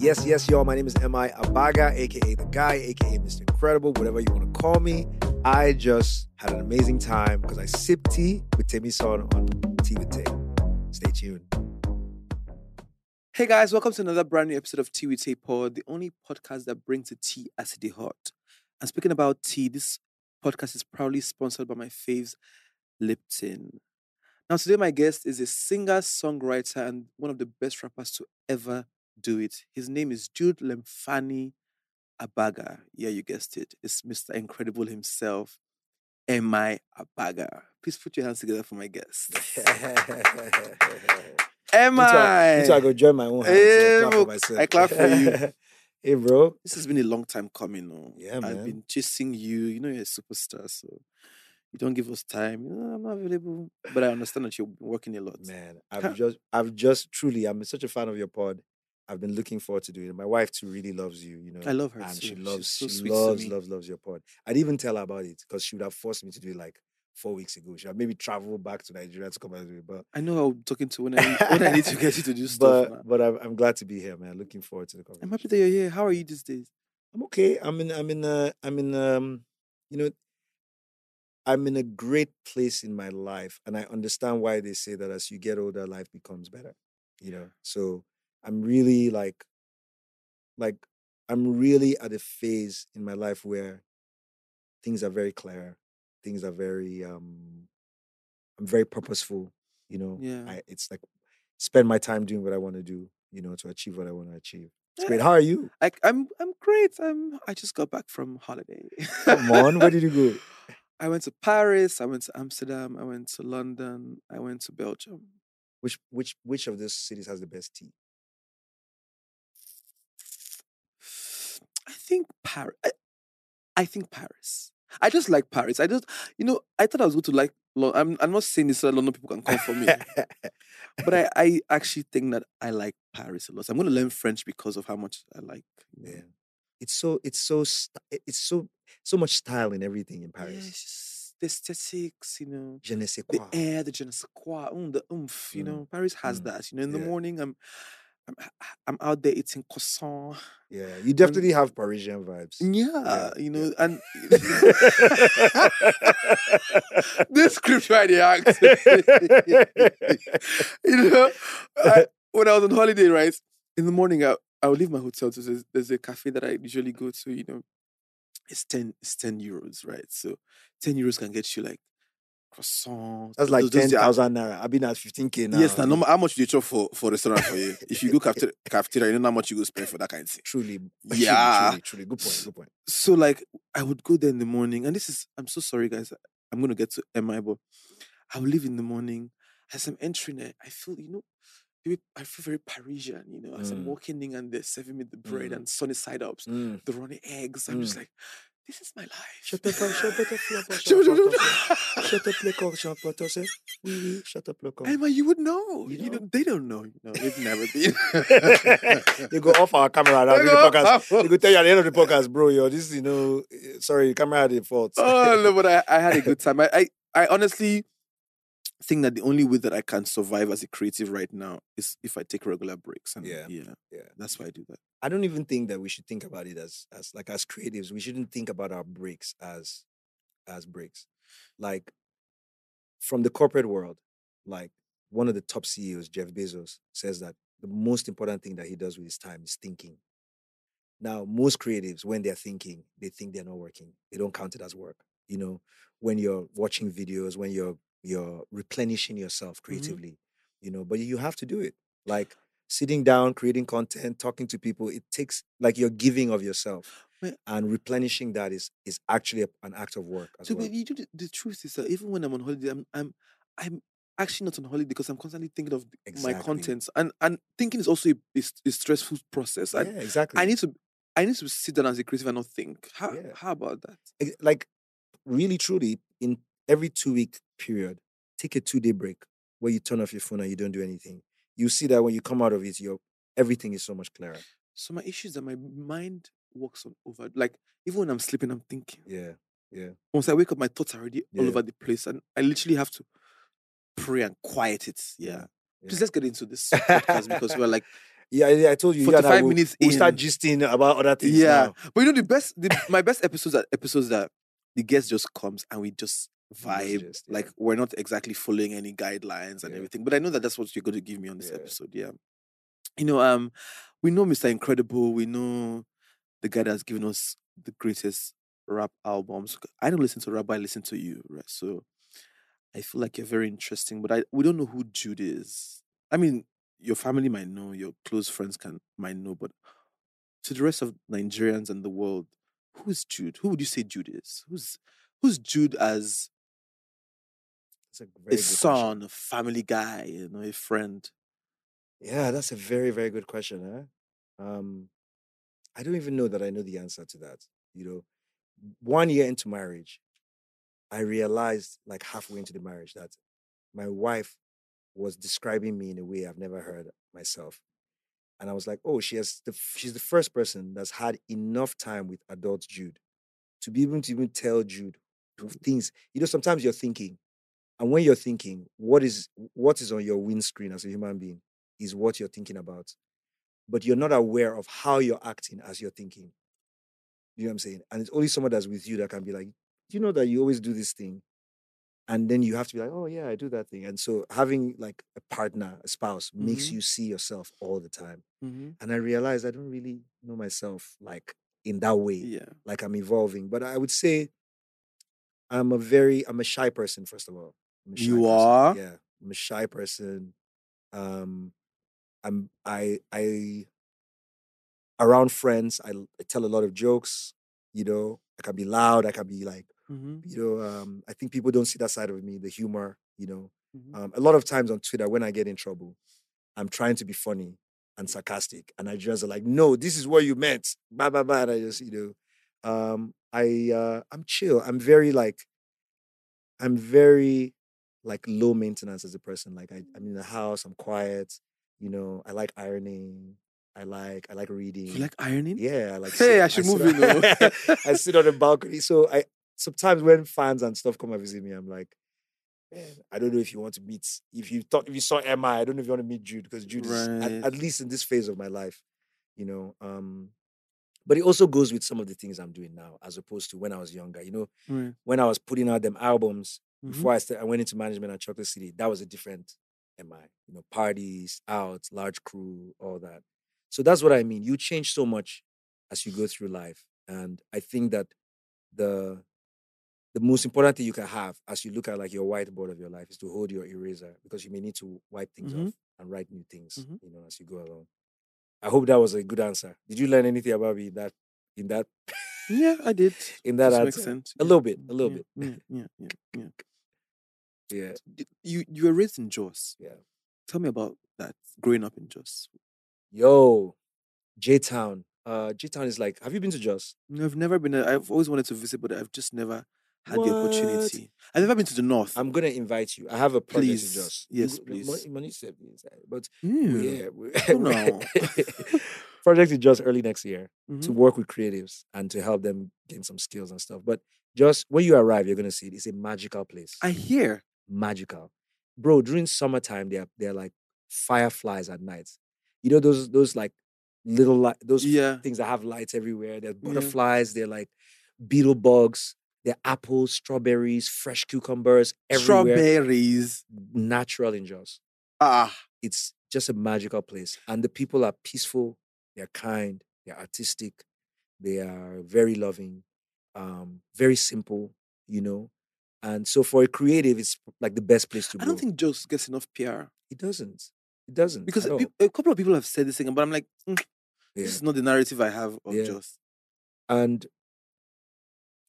Yes, yes, y'all. My name is M.I. Abaga, aka The Guy, aka Mr. Incredible, whatever you want to call me. I just had an amazing time because I sipped tea with Timisan on Tea with Tay. Stay tuned. Hey guys, welcome to another brand new episode of Tea with Tay Pod, the only podcast that brings the tea as it is hot. And speaking about tea, this podcast is proudly sponsored by my faves, Lipton. Now, today my guest is a singer, songwriter, and one of the best rappers to ever do it. His name is Jude Lemfani Abaga. Yeah, you guessed it. It's Mr. Incredible himself, M.I. Abaga. Please put your hands together for my guest. M.I. Two, I go join my own hands. Hey, I eh, clap for. I clap for you. hey, bro. This has been a long time coming. No? Yeah, I've man. been chasing you. You know, you're a superstar, so you don't give us time. You know, I'm not available. But I understand that you're working a lot. Man, I've just, I've just truly, I'm such a fan of your pod. I've been looking forward to doing it. My wife too really loves you, you know. I love her and too. she loves, so she loves, loves, loves your pod. I'd even tell her about it because she would have forced me to do it like four weeks ago. She had maybe travel back to Nigeria to come and do it, but I know I'm talking to when I need, when I need to get you to do stuff. but but I'm, I'm glad to be here, man. Looking forward to the I'm happy that you're here. How are you these days? I'm okay. I'm in. I'm in. Uh, I'm in. Um, you know, I'm in a great place in my life, and I understand why they say that as you get older, life becomes better. You know, so I'm really like, like, I'm really at a phase in my life where things are very clear. Things are very. um I'm very purposeful. You know, Yeah. I, it's like spend my time doing what I want to do. You know, to achieve what I want to achieve. It's great. How are you? I, I'm I'm great. I'm I just got back from holiday. Come on, where did you go? I went to Paris. I went to Amsterdam. I went to London. I went to Belgium. Which which which of those cities has the best tea? I think Paris. I, I think Paris. I just like Paris. I just, you know, I thought I was going to like. I'm, I'm not saying this so that London people can come for me, but I, I actually think that I like Paris a lot. I'm going to learn French because of how much I like. know, yeah. It's so it's so it's so so much style in everything in Paris. it's just the aesthetics, you know, Je ne sais quoi. the air, the je ne sais quoi, mm, the oomph. You Mm, know, Paris has mm, that. You know, in the morning, I'm, I'm, I'm out there eating croissant. Yeah, you definitely have Parisian vibes. Yeah, you know, yeah. and this script right here, you know, I, when I was on holiday, right, in the morning, I, I would leave my hotel. So there's, there's a cafe that I usually go to, you know, it's 10, it's 10 euros, right? So 10 euros can get you like croissants. That's like those- those ten their- naira. I've been at fifteen k now. Yes, now, normal, how much do you chop for, for restaurant for you? If you go cafeteria, cafeteria, you know how much you go spend for that kind of thing. Truly, truly, Yeah. truly, truly. Good point. Good point. so like I would go there in the morning, and this is I'm so sorry, guys. I'm gonna get to MI, but I will leave in the morning. As I'm entering it, I feel, you know, I feel very Parisian, you know, as I'm Mm. walking in and they're serving me the bread Mm. and sunny side ups, Mm. the runny eggs. I'm just Mm. like, this is my life. Shut up, shut up, shut up, Shut shut up. up, shut up, le corps, shut up, shut up, oui, oui, shut up, le corps. Hey, man, you would know. You You, know? know? they don't know. You know, they've never been. they go off our camera now. The go podcast. They go tell you at the end of the podcast, bro, yo, this, you know, eh, sorry, camera had a fault. oh no, but I, I had a good time. I, I, I honestly think that the only way that I can survive as a creative right now is if I take regular breaks. And Yeah. yeah, Yeah. that's why I do that. I don't even think that we should think about it as as like as creatives. We shouldn't think about our breaks as as breaks. Like from the corporate world, like one of the top CEOs, Jeff Bezos, says that the most important thing that he does with his time is thinking. Now, most creatives, when they're thinking, they think they're not working. They don't count it as work. You know, when you're watching videos, when you're you're replenishing yourself mm-hmm. creatively, you know, but you have to do it. Like sitting down, creating content, talking to people, it takes like you're giving of yourself. And replenishing that is is actually a- an act of work as So, well. you do the, the truth is that even when I'm on holiday, I'm I'm I'm actually not on holiday because I'm constantly thinking of th- my contents, and and thinking is also a, is a stressful process. Yeah, exactly. I need to I need to sit down as a creative and not think. How Yeah. how about that? Like really truly in every two week period take a two day break where you turn off your phone and you don't do anything you see that when you come out of it your everything is so much clearer So my issue is that my mind works on over. Like even when I'm sleeping, I'm thinking. yeah yeah Once I wake up, my thoughts are already all over the place, and I literally have to pray and quiet it. Yeah. Please let's get into this podcast because we're like, yeah I, I told you you and I 45 will, minutes we'll start gisting about other things yeah. now. But you know, the best, the, my best episodes are episodes that the guest just comes and we just vibe. gist, yeah. Like we're not exactly following any guidelines and Yeah. everything. But I know that that's what you're going to give me on this Yeah. episode. Yeah. You know, um, we know Mr. Incredible. We know the guy that's given us the greatest rap albums. I don't listen to rap, I listen to you, right? So I feel like you're very interesting, but I we don't know who Jude is. I mean, your family might know, your close friends can might know, but to the rest of Nigerians and the world, who's Jude? Who would you say Jude is? Who's who's Jude as It's a very a good question. son, a family guy, you know, a friend? yeah that's a very very good question huh um i don't even know that i know the answer to that you know one year into marriage i realized like halfway into the marriage that my wife was describing me in a way I've never heard myself. And I was like, oh, she has the, she's the first person that's had enough time with adult Jude to be able to even tell Jude things. You know, sometimes you're thinking, and when you're thinking, what is what is on your windscreen as a human being is what you're thinking about. But you're not aware of how you're acting as you're thinking. You know what I'm saying? And it's only someone that's with you that can be like, do you know that you always do this thing? And then you have to be like, oh yeah, I do that thing. And so having like a partner, a spouse, makes Mhm. you see yourself all the time. Mm-hmm. And I realized I don't really know myself like in that way. Yeah. Like I'm evolving. But I would say I'm a very I'm a shy person, first of all. I'm You person. are? Yeah. I'm a shy person. Um I'm I I around friends, I, I tell a lot of jokes, you know. I can be loud, I can be like Mm-hmm. you know, um, I think people don't see that side of me, the humor, you know. Mhm. Um, a lot of times on Twitter, when I get in trouble, I'm trying to be funny and sarcastic, and I just are like, "No, this is what you meant." Blah blah blah. And I just, you know, um, I uh, I'm chill. I'm very like, I'm very like low maintenance as a person. Like I, I'm in the house, I'm quiet. You know, I like ironing. I like I like reading. You like ironing? Yeah, I like. Hey, I should sit move on- in. though. I sit on the balcony. So I sometimes when fans and stuff come and visit me, I'm like, man, I don't know if you want to meet. If you thought if you saw Emma, I don't know if you want to meet Jude because Jude is at, at least in this phase of my life, you know. Um, but it also goes with some of the things I'm doing now, as opposed to when I was younger. You know, Right. when I was putting out them albums Mhm. before I sta- I went into management at Chocolate City, that was a different MI. You know, parties, out, large crew, all that. So that's what I mean. You change so much as you go through life, and I think that the the most important thing you can have as you look at like your whiteboard of your life is to hold your eraser because you may need to wipe things Mhm. off and write new things, Mhm. you know, as you go along. I hope that was a good answer. Did you learn anything about me in that in that Yeah, I did. in that answer? sense. A little bit, a little yeah, bit. Yeah, yeah, yeah, yeah. Yeah. You you were raised in Jos. Yeah. Tell me about that. Growing up in Jos. Yo, J Town. Uh, J Town is like. Have you been to Jos? No, I've never been. There. I've always wanted to visit, but I've just never had the opportunity. I've never been to the north. I'm gonna invite you. I have a project Please. in Jos. Yes, You- please. Money, uh, but Hmm. yeah, we- Oh, no. project is just early next year to Mhm. work with creatives and to help them gain some skills and stuff. But just when you arrive, you're gonna see it. It's a magical place. I hear. Magical, bro. During summertime, they're they're like fireflies at night. You know those those like little light those Yeah. things that have lights everywhere. They're Yeah. butterflies. They're like beetle bugs. They're apples, strawberries, fresh cucumbers everywhere. Strawberries. Natural in Jos. Ah. It's just a magical place, and the people are peaceful. They're kind. They're artistic. They are very loving. Um, very simple. You know. And so for a creative, it's like the best place to I go. I don't think Jos gets enough PR It doesn't. It doesn't. because a, all. a couple of people have said this thing, but I'm like, "Mm, yeah. this is not the narrative I have of Yeah. Jos. And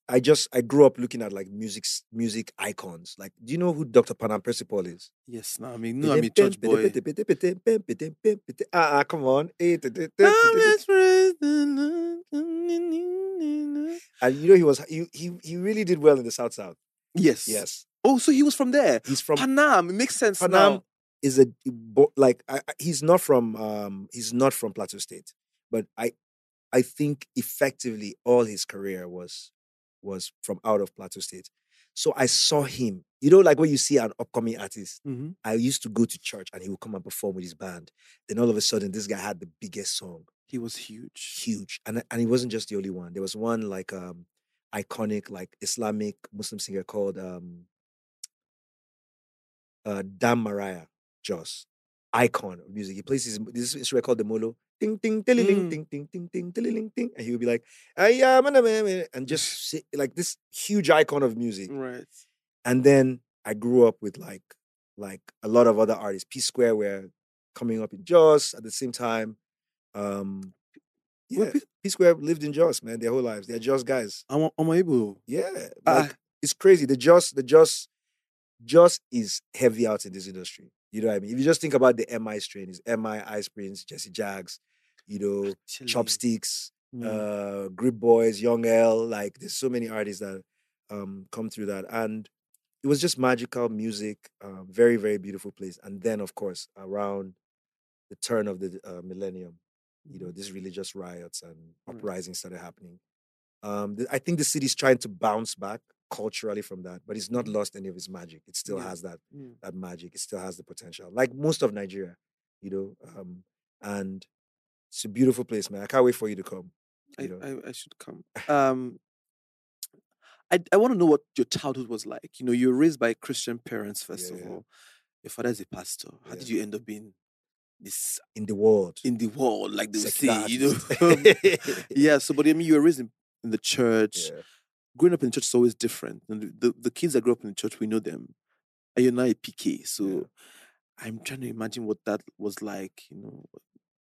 I just I grew up looking at like music music icons. Like, do you know who Dr. Panam Percy Paul is? Yes, now I mean, no, I'm a church boy. Ah, come on. I'm just praised the Lord. And you know he was he he, he really did well in the South South. Yes. Yes. Oh, so he was from there. He's from Panam. It makes sense Panam now. is a like I, I- he's not from um he's not from Plateau State, but I I think effectively all his career was was from out of Plateau State. So I saw him. You know, like when you see an upcoming artist, Mhm. I used to go to church and he would come and perform with his band. Then all of a sudden, this guy had the biggest song, He was huge. huge, and and he wasn't just the only one. There was one like um iconic like Islamic Muslim singer called um uh Dan Maraya Jos, icon of music. He plays his this instrument called the molo. Ding ding Mm. ding ding ding ding ding ding ding, and he would be like, and just say, like this huge icon of music. Right. And then I grew up with like like a lot of other artists. P Square were coming up in Jos at the same time. Um, Well, yeah, P- P Square lived in Jos, man, their whole lives. They're Jos guys. I'm, I'm able. Yeah, Ah. like it's crazy. The Jos, the Jos, Jos is heavy out in this industry. You know what I mean? If you just think about the MI strain, it's MI, Ice Prince, Jesse Jags, you know, Actually, Chopstix, mm. uh Grip Boys, Young L, like there's so many artists that um come through that. And it was just magical music, um, very, very beautiful place. And then of course, around the turn of the uh, millennium, you know, these religious riots and uprisings started happening. Um, the- I think the city's trying to bounce back culturally from that, but it's not lost any of its magic. It still Yeah. has that Mm. that magic. It still has the potential, like most of Nigeria, you know. Um, and it's a beautiful place, man. I can't wait for you to come. I, You know. I, I should come. Um, I, I want to know what your childhood was like. You know, you were raised by Christian parents, first Yeah, of yeah. all. Your father is a pastor. How did you end up being this in the world. in the world, like secular say, you know? yeah, so, but I mean, you were raised in, in the church. Yeah. Growing up in the church is always different. And the, the, the kids that grew up in the church, we know them. And you're now a PK. So Yeah. I'm trying to imagine what that was like, you know.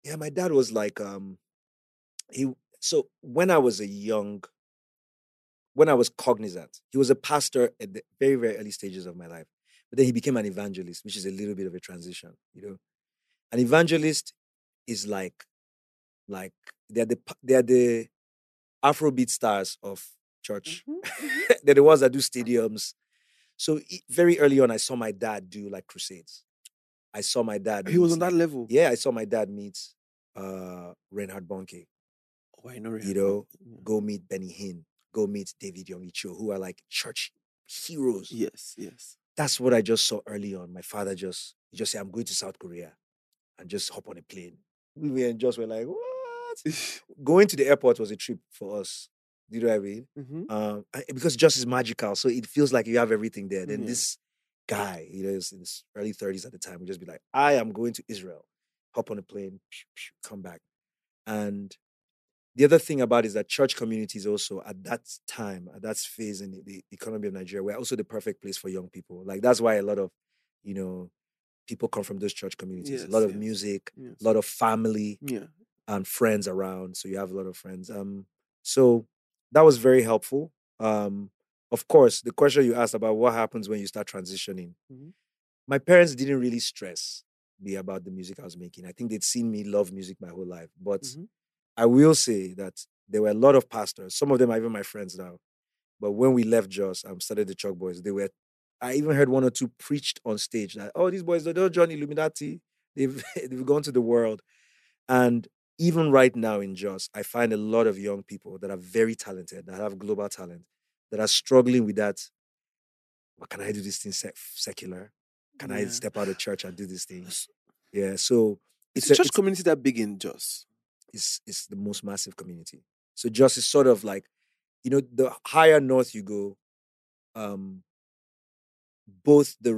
yeah, my dad was like, um, he. So when I was a young, when I was cognizant, he was a pastor at the very, very early stages of my life. But then he became an evangelist, which is a little bit of a transition, you know. An evangelist is like, like they're the they're the Afrobeat stars of church. Mhm, they're the ones that do stadiums. So very early on, I saw my dad do like crusades. I saw my dad. He was on that level. Yeah, I saw my dad meet uh Reinhard Bonnke. Oh, I know. Reinhard. You know, Go meet Benny Hinn. Go meet David Yonggi Cho, who are like church heroes. Yes, yes. That's what I just saw early on. My father just he just said, "I'm going to South Korea," and just hop on a plane. We were just were like, "What?" Going to the airport was a trip for us. Do you know what I mean? Mhm. um, because just is magical. So it feels like you have everything there. Then Yeah. this guy, you know, in his early 30s at the time, would just be like, I am going to Israel, hop on a plane, come back. And the other thing about it is that church communities also at that time, at that phase in the economy of Nigeria, were also the perfect place for young people. Like that's why a lot of, you know, people come from those church communities. a lot Yes, of yes. music, Yes. a lot of family Yeah. and friends around. So you have a lot of friends. Um, so that was very helpful. Um, of course, the question you asked about what happens when you start transitioning. Mhm. My parents didn't really stress me about the music I was making. I think they'd seen me love music my whole life. But Mhm. I will say that there were a lot of pastors. Some of them are even my friends now. But when we left Jos and started the Choc Boiz, they were. I even heard one or two preached on stage that, oh, these boys, they don't join Illuminati. They've they've gone to the world. And even right now in Jos, I find a lot of young people that are very talented, that have global talent, that are struggling with that. Well, can I do this thing sec- secular? Can I step out of church and do this thing? Yeah. So it's the a- church it's- community that big in Jos? is is the most massive community. So just is sort of like, you know, the higher north you go, um, both the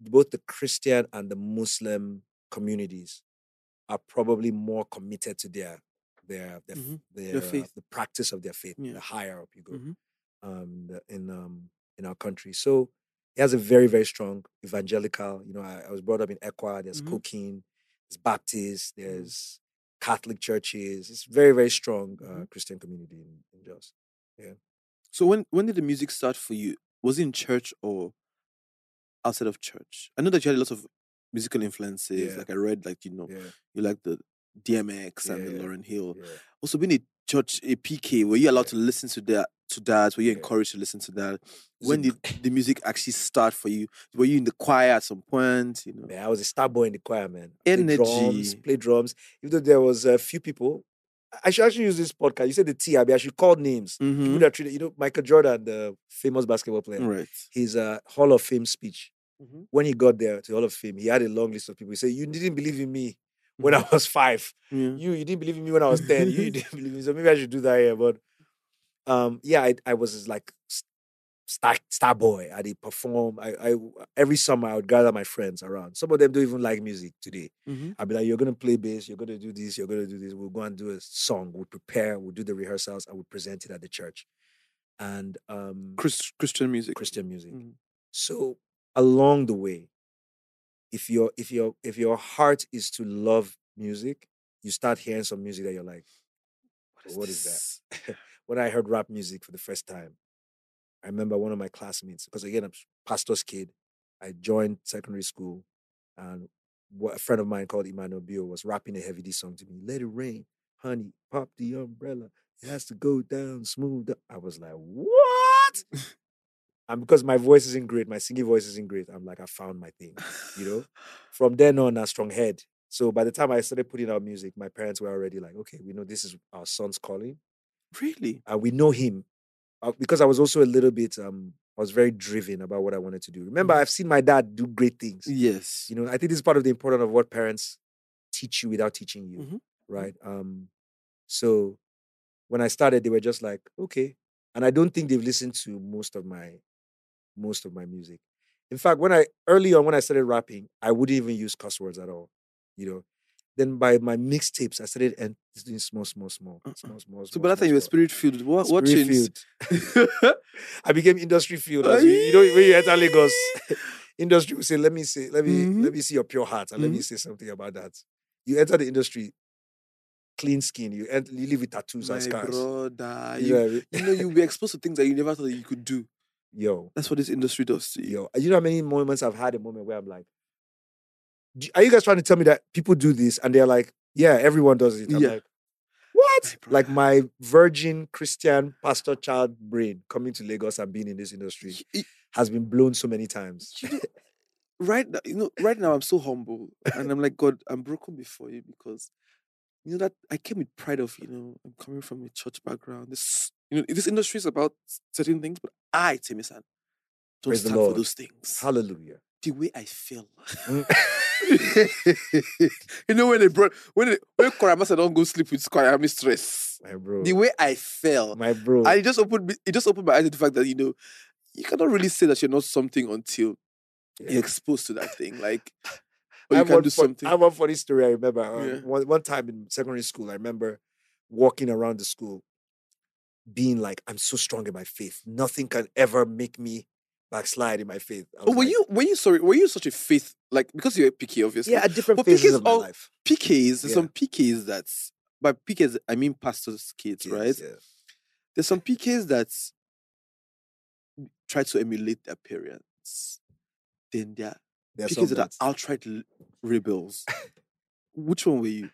both the Christian and the Muslim communities are probably more committed to their their their, Mhm. their, Their uh, faith. the practice of their faith. Yeah. The higher up you go, Mhm. um, the, in um in our country. So it has a very very strong evangelical. You know, I, I was brought up in ECWA. There's Mhm. COCIN, there's Baptist, there's Catholic churches. It's very very strong uh, Mhm. Christian community in, in Jos. So when when did the music start for you? Was it in church or outside of church? I know that you had a lot of musical influences. Yeah. Like I read, like you know, Yeah, you like the DMX and the. Lauryn Hill. Also, being a church, a PK, were you allowed to listen to that? To that, were you encouraged to listen to that? When did the music actually start for you? Were you in the choir at some point? You know, Man, I was a star boy in the choir, man. I played drums, Energy. play drums. Even though there was a few people, I should actually use this podcast. You said the T, Abi, I should call names. People Mhm. that treated, you know, Michael Jordan, the famous basketball player. right? His uh, Hall of Fame speech. Mhm. When he got there to Hall of Fame, he had a long list of people. He said, "You didn't believe in me when I was five. Yeah. You, you didn't believe in me when I was ten. You, you didn't believe in me. So maybe I should do that here." But um, yeah, I, I was like star star boy. I did perform. I, I every summer I would gather my friends around. Some of them don't even like music today. Mhm. I'd be like, "You're gonna play bass. You're gonna do this. You're gonna do this. We'll go and do a song. We'll prepare. We'll do the rehearsals. I would present it at the church." And um, Chris, Christian music. Christian music. Mhm. So along the way, if your if your if your heart is to love music, you start hearing some music that you're like, what is this? that? when I heard rap music for the first time, I remember one of my classmates, because again, I'm pastor's kid. I joined secondary school, and what a friend of mine called Emmanuel Bio was rapping a Heavy D song to me. Let it rain, honey, pop the umbrella. It has to go down smooth. I was like, what? and because my voice isn't great, my singing voice isn't great, I'm like, I found my thing. You know, from then on, a strong head. So by the time I started putting out music, my parents were already like, okay, we know this is our son's calling Really? and we know him because I was also a little bit um I was very driven about what I wanted to do. Remember, I've seen my dad do great things. Yes. You know, I think this is part of the importance of what parents teach you without teaching you, Mhm. right? Um, so when I started, they were just like, okay, and I don't think they've listened to most of my most of my music. In fact, when I early on when I started rapping, I wouldn't even use cuss words at all. You know. Then by my mixtapes, I started and doing small, small, small, small, small. So small, by that small, time you were spirit filled. What what changed? I became industry field. As you, you know, when you enter Lagos, industry will say, "Let me say, let me Mhm. let me see your pure heart, and let me Mhm. say something about that." You enter the industry, clean skin. You ent- you live with tattoos My and scars. brother, You you, know I mean? you know you'll be exposed to things that you never thought that you could do. Yo, That's what this industry does to you. yo, you know how many moments I've had a moment where I'm like, "Do- "Are you guys trying to tell me that people do this?" And they're like, "Yeah, everyone does it." I'm Yeah. like, "What?" Like my virgin Christian pastor child brain coming to Lagos and being in this industry has been blown so many times. you know, right now, you know, right now I'm so humble, and I'm like, God, I'm broken before you because you know that I came with pride of, you know, I'm coming from a church background. This, you know, this industry is about certain things, but I, Timisan, don't Praise stand for those things. Hallelujah. The way I feel. Mm. you know when they brought when they, when master don't go sleep with choir mistress. My bro. The way I felt. my bro. I just opened it just opened my eyes to the fact that you know you cannot really say that you're not something until Yeah. you're exposed to that thing. Like I or you can do fun- something. I have one funny story I remember. Um, Yeah. one, one time in secondary school, I remember walking around the school being like, I'm so strong in my faith. Nothing can ever make me backslide in my faith. Oh, were like, you were you sorry? Were you such a faith like because you're a PK obviously? Yeah, at different But phases PKs of my all- life. PKs. There's Yeah. some PKs that's by PKs I mean pastors' kids, Kids, right? Yeah. There's some PKs that try to emulate their parents, then there are There are some that are outright rebels. Which one were you?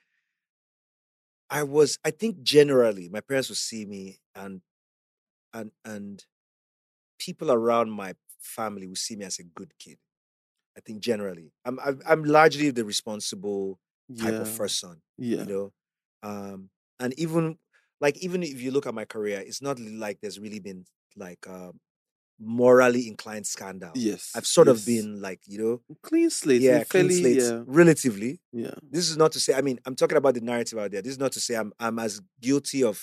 I was, I think generally my parents would see me and and and people around my family would see me as a good kid. I think generally. I'm I'm, I'm largely the responsible type Yeah, of first son, yeah. you know. Um and even like even if you look at my career, it's not like there's really been like um morally inclined scandal. Yes. I've sort of been like, you know, clean slate. yeah, clean fairly, slate, Yeah, relatively. yeah. This is not to say, I mean, I'm talking about the narrative out there. This is not to say I'm I'm as guilty of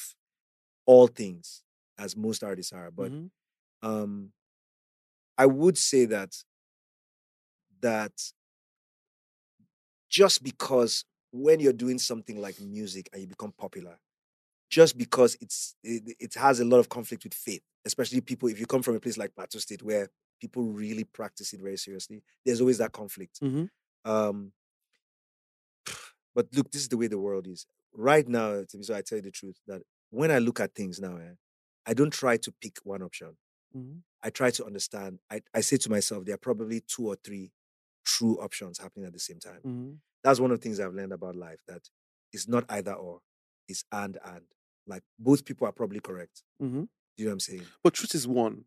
all things as most artists are, but Mhm. um I would say that that just because when you're doing something like music and you become popular, just because it's it, it has a lot of conflict with faith, especially people if you come from a place like Plateau State where people really practice it very seriously, there's always that conflict. Mhm. Um, but look, this is the way the world is right now. So, I tell you the truth that when I look at things now, eh, I don't try to pick one option. Mhm. I try to understand. I, I say to myself, there are probably two or three true options happening at the same time. Mhm. That's one of the things I've learned about life. That it's not either or, it's and and. Like both people are probably correct. Mhm. Do you know what I'm saying? But truth is one,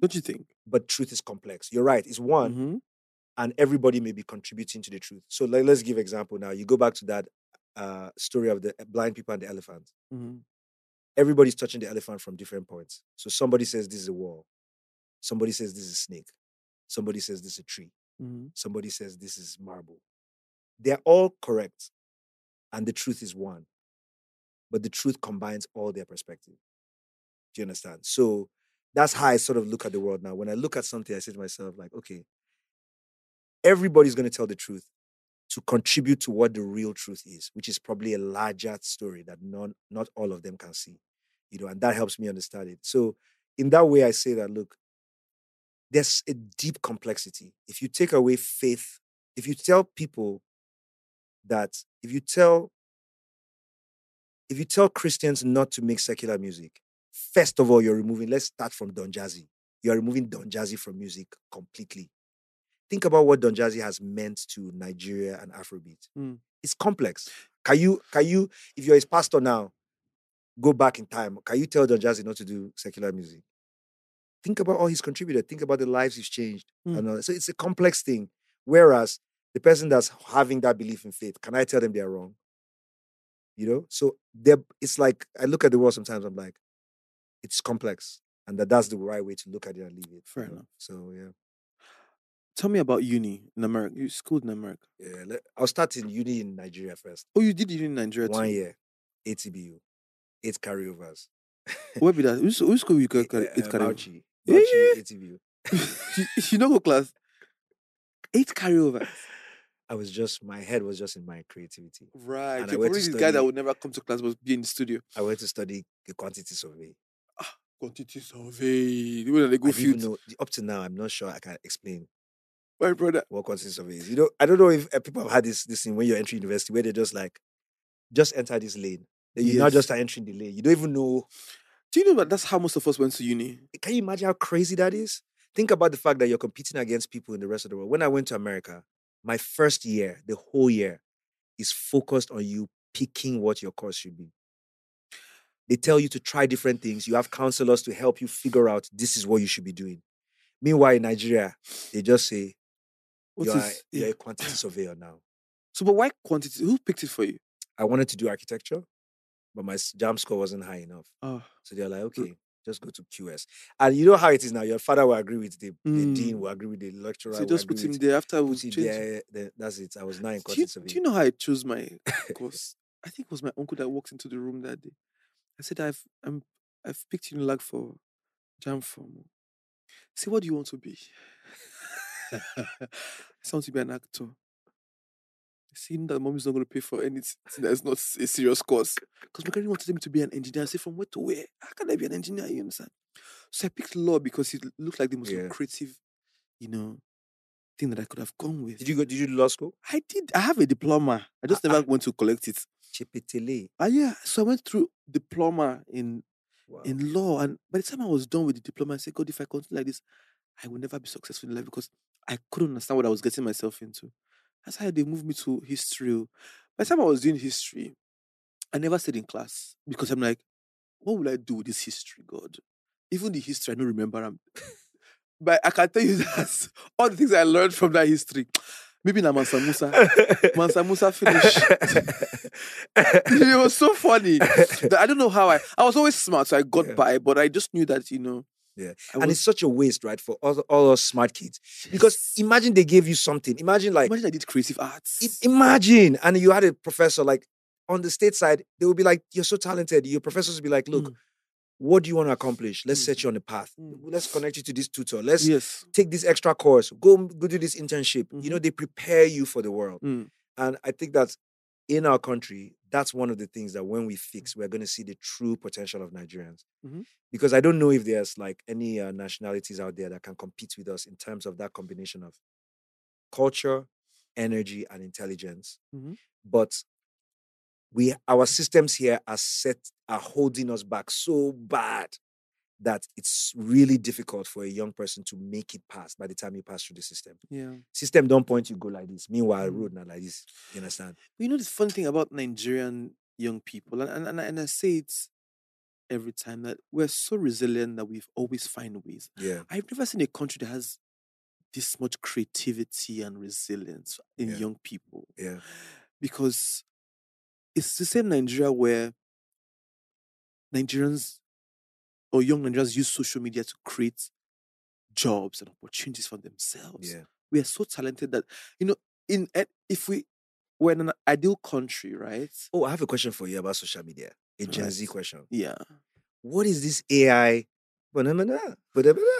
don't you think? But truth is complex. You're right. It's one, Mhm. and everybody may be contributing to the truth. So like, let's give example now. You go back to that uh, story of the blind people and the elephant. Mhm. Everybody's touching the elephant from different points. So somebody says this is a wall. Somebody says this is a snake. Somebody says this is a tree. Mhm. Somebody says this is marble. They're all correct, and the truth is one. But the truth combines all their perspective. Do you understand? So that's how I sort of look at the world now. When I look at something, I say to myself, like, okay, everybody's going to tell the truth to contribute to what the real truth is, which is probably a larger story that none, not all of them can see. You know, and that helps me understand it. So in that way, I say that look, there's a deep complexity. If you take away faith, if you tell people that, if you tell, if you tell Christians not to make secular music, first of all, you're removing, let's start from Don Jazzy. You're removing Don Jazzy from music completely. Think about what Don Jazzy has meant to Nigeria and Afrobeat. Mm. It's complex. Can you, can you, if you're his pastor now, go back in time, can you tell Don Jazzy not to do secular music? Think about all he's contributed. Think about the lives he's changed. Mm. And. So it's a complex thing. Whereas the person that's having that belief in faith, can I tell them they're wrong? You know? So it's like, I look at the world sometimes, I'm like, it's complex. And that that's the right way to look at it and leave it. Fair know? enough. So, yeah. Tell me about uni in America. You schooled in America. Yeah, I'll start in uni in Nigeria first. Oh, you did uni in Nigeria One too. year, ATBU, eight carryovers. Where be that? Which, which school you Eh, got? carry- eh, It uh, carry. Bauchi, Eh? Bauchi, ATBU. you, you know go class. Eight carryovers. I was just, my head was just in my creativity. Right. And I You're went probably to the guy that would never come to class but be in the studio. I went to study the quantity survey. Ah, Quantity survey. The way that they go field. know, up to now, I'm not sure I can explain My brother. what quantity survey is. You know, I don't know if uh, people have had this this thing when you're entering university where they're just like, just enter this lane. You now Yes. just start entering the lane. You don't even know. Do you know that that's how most of us went to uni? Can you imagine how crazy that is? Think about the fact that you're competing against people in the rest of the world. When I went to America, my first year, the whole year, is focused on you picking what your course should be. They tell you to try different things. You have counselors to help you figure out this is what you should be doing. Meanwhile, in Nigeria, they just say, What you're, is- a, you're yeah. a quantity surveyor now. So, but why quantity? Who picked it for you? I wanted to do architecture, but my JAMB score wasn't high enough. Oh, So they're like, okay, just go to QS. And you know how it is now. Your father will agree with the, the Mm. dean, will agree with the lecturer. so just put him there after we change. there, that's it. I was in Do you, do you know how I chose my course? I think it was my uncle that walked into the room that day. I said, I've I'm, I've picked Unilag for JAMB form. Say, what do you want to be? I want to be an actor. Seeing that mom is not going to pay for anything that's not a serious course. Because my granny wanted me to be an engineer. I said, from where to where? How can I be an engineer? You understand? So I picked law because it looked like the most Yeah. lucrative, you know, thing that I could have gone with. Did you go? Did you do law school? I did. I have a diploma. I just Ah, never went to collect it. Chipetele. Ah, yeah. So I went through diploma in Wow. in law. And by the time I was done with the diploma, I said, God, if I continue like this, I will never be successful in life because I couldn't understand what I was getting myself into. That's how they moved me to history. By the time I was doing history, I never stayed in class because I'm like, what will I do with this history, God? Even the history, I don't remember. but I can tell you that all the things I learned from that history, maybe na Mansa Musa, Mansa Musa finished. it was so funny. that I don't know how I. I was always smart, so I got Yeah. by. But I just knew that you know. Yeah. I and was, it's such a waste, right, for all, all us smart kids. Because imagine they gave you something. Imagine like imagine I did creative arts. I- imagine and you had a professor like on the state side they would be like you're so talented your professors would be like look Mm. what do you want to accomplish let's Mm. set you on a path Mm. let's connect you to this tutor let's yes. take this extra course go go do this internship you Mhm. know they prepare you for the world Mm. and i think that in our country that's one of the things that when we fix we're going to see the true potential of nigerians Mhm. because i don't know if there's like any uh, nationalities out there that can compete with us in terms of that combination of culture energy and intelligence Mhm. but we our systems here are set are holding us back so bad that it's really difficult for a young person to make it past by the time you pass through the system Yeah. system don't point you go like this meanwhile Mm. road not like this you understand you know the fun thing about Nigerian young people, and, and, and I say it every time that we're so resilient that we've always find ways. yeah I've never seen a country that has this much creativity and resilience in Yeah. young people yeah because it's the same Nigeria where Nigerians or young Nigerians use social media to create jobs and opportunities for themselves. yeah We are so talented that you know, in eh, if we were in an ideal country, right? oh i have a question for you about social media a gen z question Yeah. what is this ai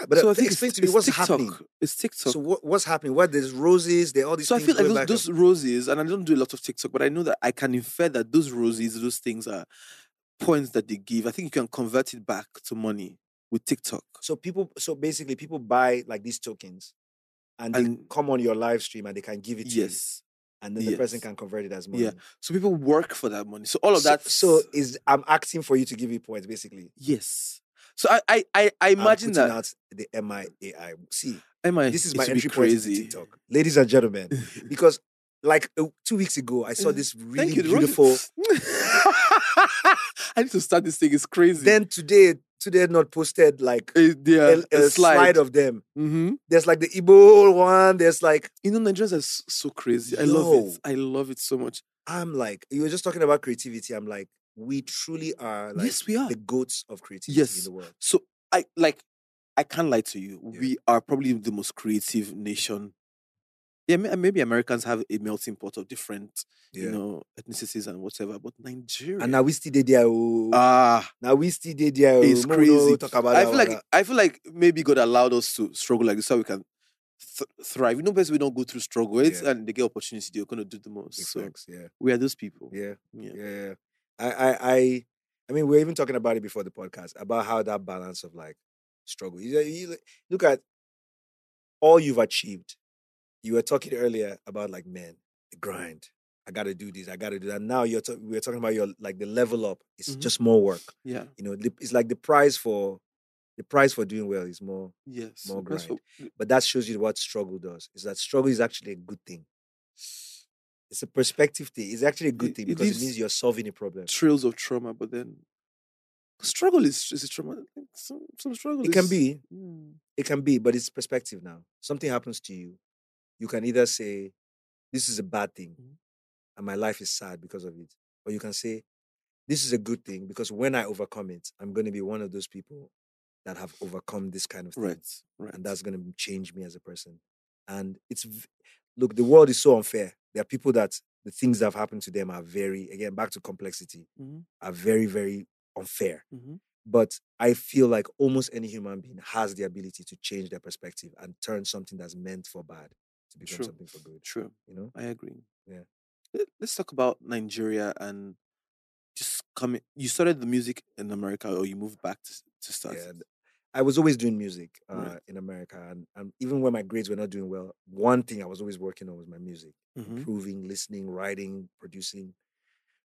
but so I think explain it's, to me what's TikTok. happening It's TikTok. so what, what's happening what there's roses there are all these So I feel like those, those roses, and I don't do a lot of TikTok, but I know that I can infer that those roses, those things are points that they give. I think you can convert it back to money with TikTok. so people so basically people buy like these tokens and they come on your live stream and they can give it to you Yes. and then the person can convert it as money Yeah. So people work for that money. So all of so, that. so is i'm asking for you to give me points basically yes. So I I I, I I'm imagine that. out the miai see Am I? this is my entry point into crazy. tiktok ladies and gentlemen because like uh, two weeks ago i saw this really you. beautiful I need to start this thing. It's crazy. then today today not posted like Uh, yeah, a, a slide. of them hmm there's like the Igbo one there's like You know, Nigerians are so crazy. I love it. I love it so much. i'm like you were just talking about creativity i'm like we truly are like yes, we are. the goats of creativity yes. in the world So I like I can't lie to you. Yeah. We are probably the most creative nation. Yeah, maybe Americans have a melting pot of different, yeah you know, ethnicities and whatever. But Nigeria, and now we still there oh. ah, now we still there oh. it's Mo we no crazy. talk about I feel like that. I feel like maybe God allowed us to struggle like this so we can th- thrive. You know, best we don't go through struggle, it's, Yeah. and they get opportunity, they're gonna do the most. Big So yeah we are those people. yeah Yeah. yeah I, I i i mean we are even talking about it before the podcast about how that balance of like struggle you, you look at all you've achieved you were talking earlier about like men the grind i gotta do this i gotta do that now you're were talking about your like the level up it's Mhm. just more work Yeah. you know the- it's like the prize for the prize for doing well is more Yes. More grind. what- but that shows you what struggle does is that struggle is actually a good thing it's a perspective thing it's actually a good It- thing because it leaves means you're solving a problem trails of trauma, but then struggle is is a trauma. Some some struggle. it can be Mm. it can be but it's perspective now something happens to you you can either say this is a bad thing Mhm. and my life is sad because of it or you can say this is a good thing because when i overcome it i'm going to be one of those people that have overcome this kind of thing Right. Right. and that's going to change me as a person and it's look the world is so unfair there are people that the things that have happened to them are very again back to complexity Mhm. are very very unfair Mhm. but I feel like almost any human being has the ability to change their perspective and turn something that's meant for bad to become True. something for good. True. You know? I agree. Yeah. Let- Let's talk about Nigeria and just coming. You started the music in America, or you moved back to, to start. Yeah. I was always doing music uh, Right. in America, and, and even when my grades were not doing well, one thing I was always working on was my music, Mhm. improving, listening, writing, producing.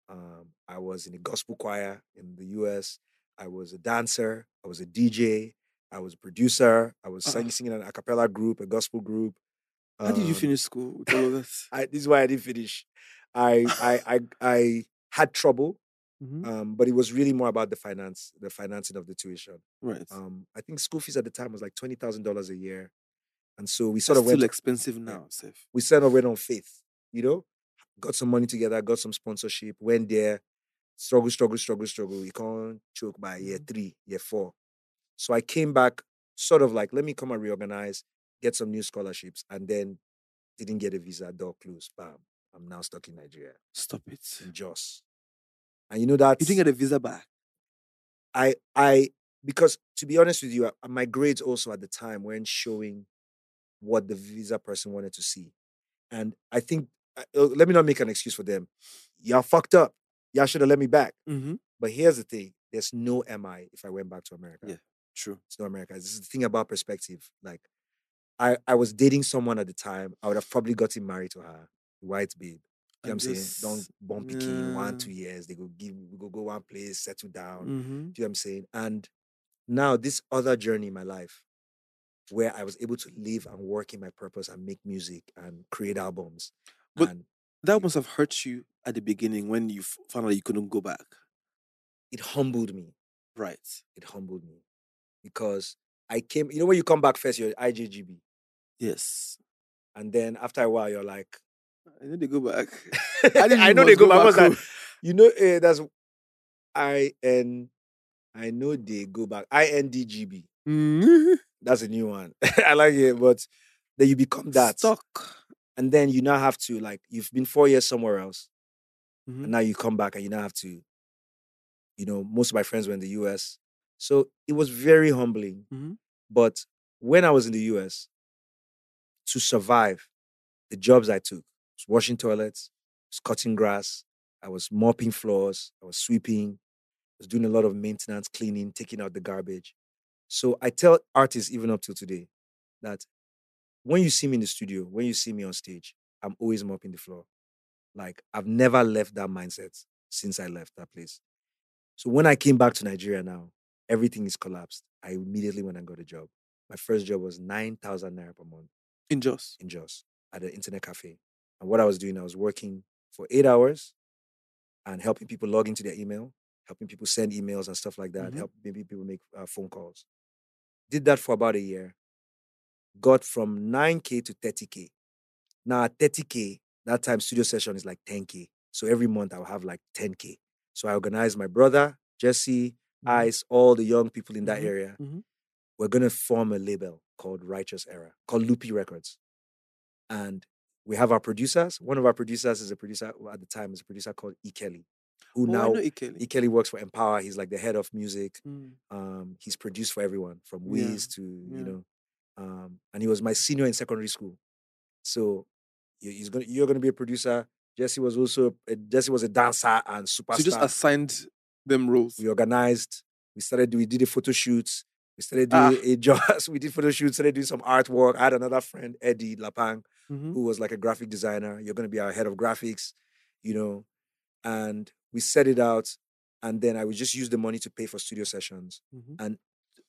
Um, I was in a gospel choir in the U.S. I was a dancer, I was a DJ, I was a producer, I was singing, singing in an a cappella group, a gospel group. How did you Um, finish school with all of this? I, this is why I didn't finish. I I I, I had trouble, Mhm. um, but it was really more about the finance, the financing of the tuition. Right. Um, I think school fees at the time was like twenty thousand dollars a year, and so we That's sort of still went. expensive now, Seth. we sort of went on faith, you know, got some money together, got some sponsorship, went there, struggle, struggle, struggle, struggle. You can't choke by year Mhm. three, year four. So I came back, sort of like, let me come and reorganize, get some new scholarships, and then didn't get a visa, door closed. Bam. I'm now stuck in Nigeria, Stop it. in Jos. And you know that You didn't get a visa back. I I because to be honest with you, uh, my grades also at the time weren't showing what the visa person wanted to see, and I think uh, uh, let me not make an excuse for them. Y'all fucked up. Y'all should have let me back. Mm-hmm. But here's the thing: there's no MI if I went back to America. Yeah. True. It's no America. This is the thing about perspective. Like, I I was dating someone at the time. I would have probably gotten married to her, white babe. You know what I'm And saying? Don't just- born picking one, two years. They go give we go go one place, settle down. Mm-hmm. Do you know what I'm saying? And now this other journey in my life where I was able to live and work in my purpose and make music and create albums. But- and That must have hurt you at the beginning when you f- found out you couldn't go back. it humbled me. Right. It humbled me. Because I came, you know, when you come back first, you're IJGB. Yes. And then after a while, you're like, I know they go back. I, didn't know they go go back. I was like, you know, eh, that's I N I know they go back. INDGB. Mhm. That's a new one. I like it, but then you become that. Stuck. and then you now have to like you've been four years somewhere else Mhm. and now you come back and you now have to you know most of my friends were in the us so it was very humbling Mhm. But when i was in the us to survive the jobs i took was washing toilets was cutting grass i was mopping floors i was sweeping I was doing a lot of maintenance cleaning taking out the garbage so i tell artists even up till today that when you see me in the studio, when you see me on stage, I'm always mopping the floor. Like I've never left that mindset since I left that place. So when I came back to Nigeria now, everything is collapsed. I immediately went and got a job. My first job was 9,000 naira per month In Jos. in Jos at an internet cafe. And what I was doing, I was working for eight hours and helping people log into their email, helping people send emails and stuff like that, Mhm. help maybe people make uh, phone calls. Did that for about a year. Got from 9K to 30K. Now at 30K, that time studio session is like 10K. So every month I'll have like 10K. So I organized my brother, Jesse, Mhm. Ice, all the young people in that Mhm. area. Mhm. We're gonna form a label called Righteous Era, called Loopy Records. And we have our producers. One of our producers is a producer well, at the time is a producer called E. Kelly, who Oh, now Ikeli. E. Kelly works for Empower. He's like the head of music. Mm. Um, he's produced for everyone from Yeah, Wiz to yeah. you know, um, and he was my senior in secondary school. So he's gonna you're gonna be a producer. Jesse was also a, Jesse was a dancer and superstar. So you just assigned them roles. we organized. We started. We did a photo shoot. We started Ah. doing a job. we did photo shoots. Started doing some artwork. I had another friend, Eddie Lapang, Mhm. who was like a graphic designer. You're going to be our head of graphics, you know. And we set it out, and then I would just use the money to pay for studio sessions. Mhm.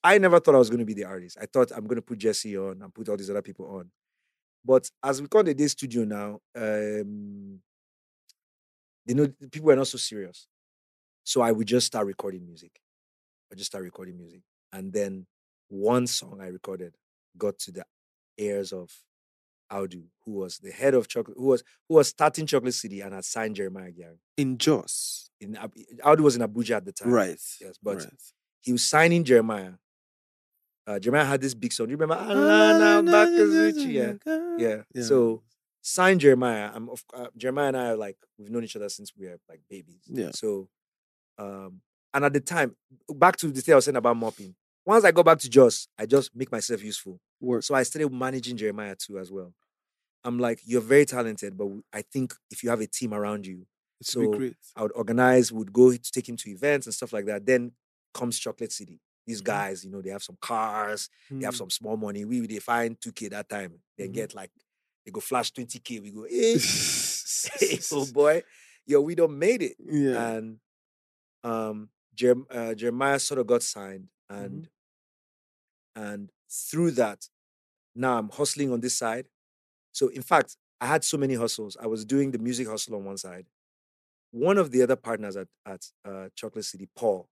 I never thought I was going to be the artist. I thought I'm going to put Jesse on and put all these other people on. But as we call the day studio now, um, they know people were not so serious. So I would just start recording music. I just start recording music. And then one song I recorded got to the ears of Audu, who was the head of chocolate, who was who was starting Chocolate City and had signed Jeremiah Gyang. In Jos. In Audu was in Abuja at the time. Right. Yes, but right. he was signing Jeremiah. Uh, Jeremiah had this big song. Do you remember? Alana Bakazuchi. Yeah. yeah. Yeah. So signed Jeremiah. I'm of uh, Jeremiah and I are like we've known each other since we were like babies. Yeah. So, um, and at the time, back to the thing I was saying about mopping. Once I go back to Jos, I just make myself useful. work. So I started managing Jeremiah too as well. I'm like, you're very talented, but I think if you have a team around you, It so be great. I would organize, would go to take him to events and stuff like that. Then comes Chocolate City. These Mhm. guys, you know, they have some cars, they have Mm. some small money. We they find 2K that time. They Mhm. get like they go flash 20K. We go, hey, hey, oh boy, yo, we don't made it. yeah. And um, Jerem- uh, Jeremiah sort of got signed, and and through that, now I'm hustling on this side. So in fact, I had so many hustles. I was doing the music hustle on one side. One of the other partners at at uh, Chocolate City, Paul,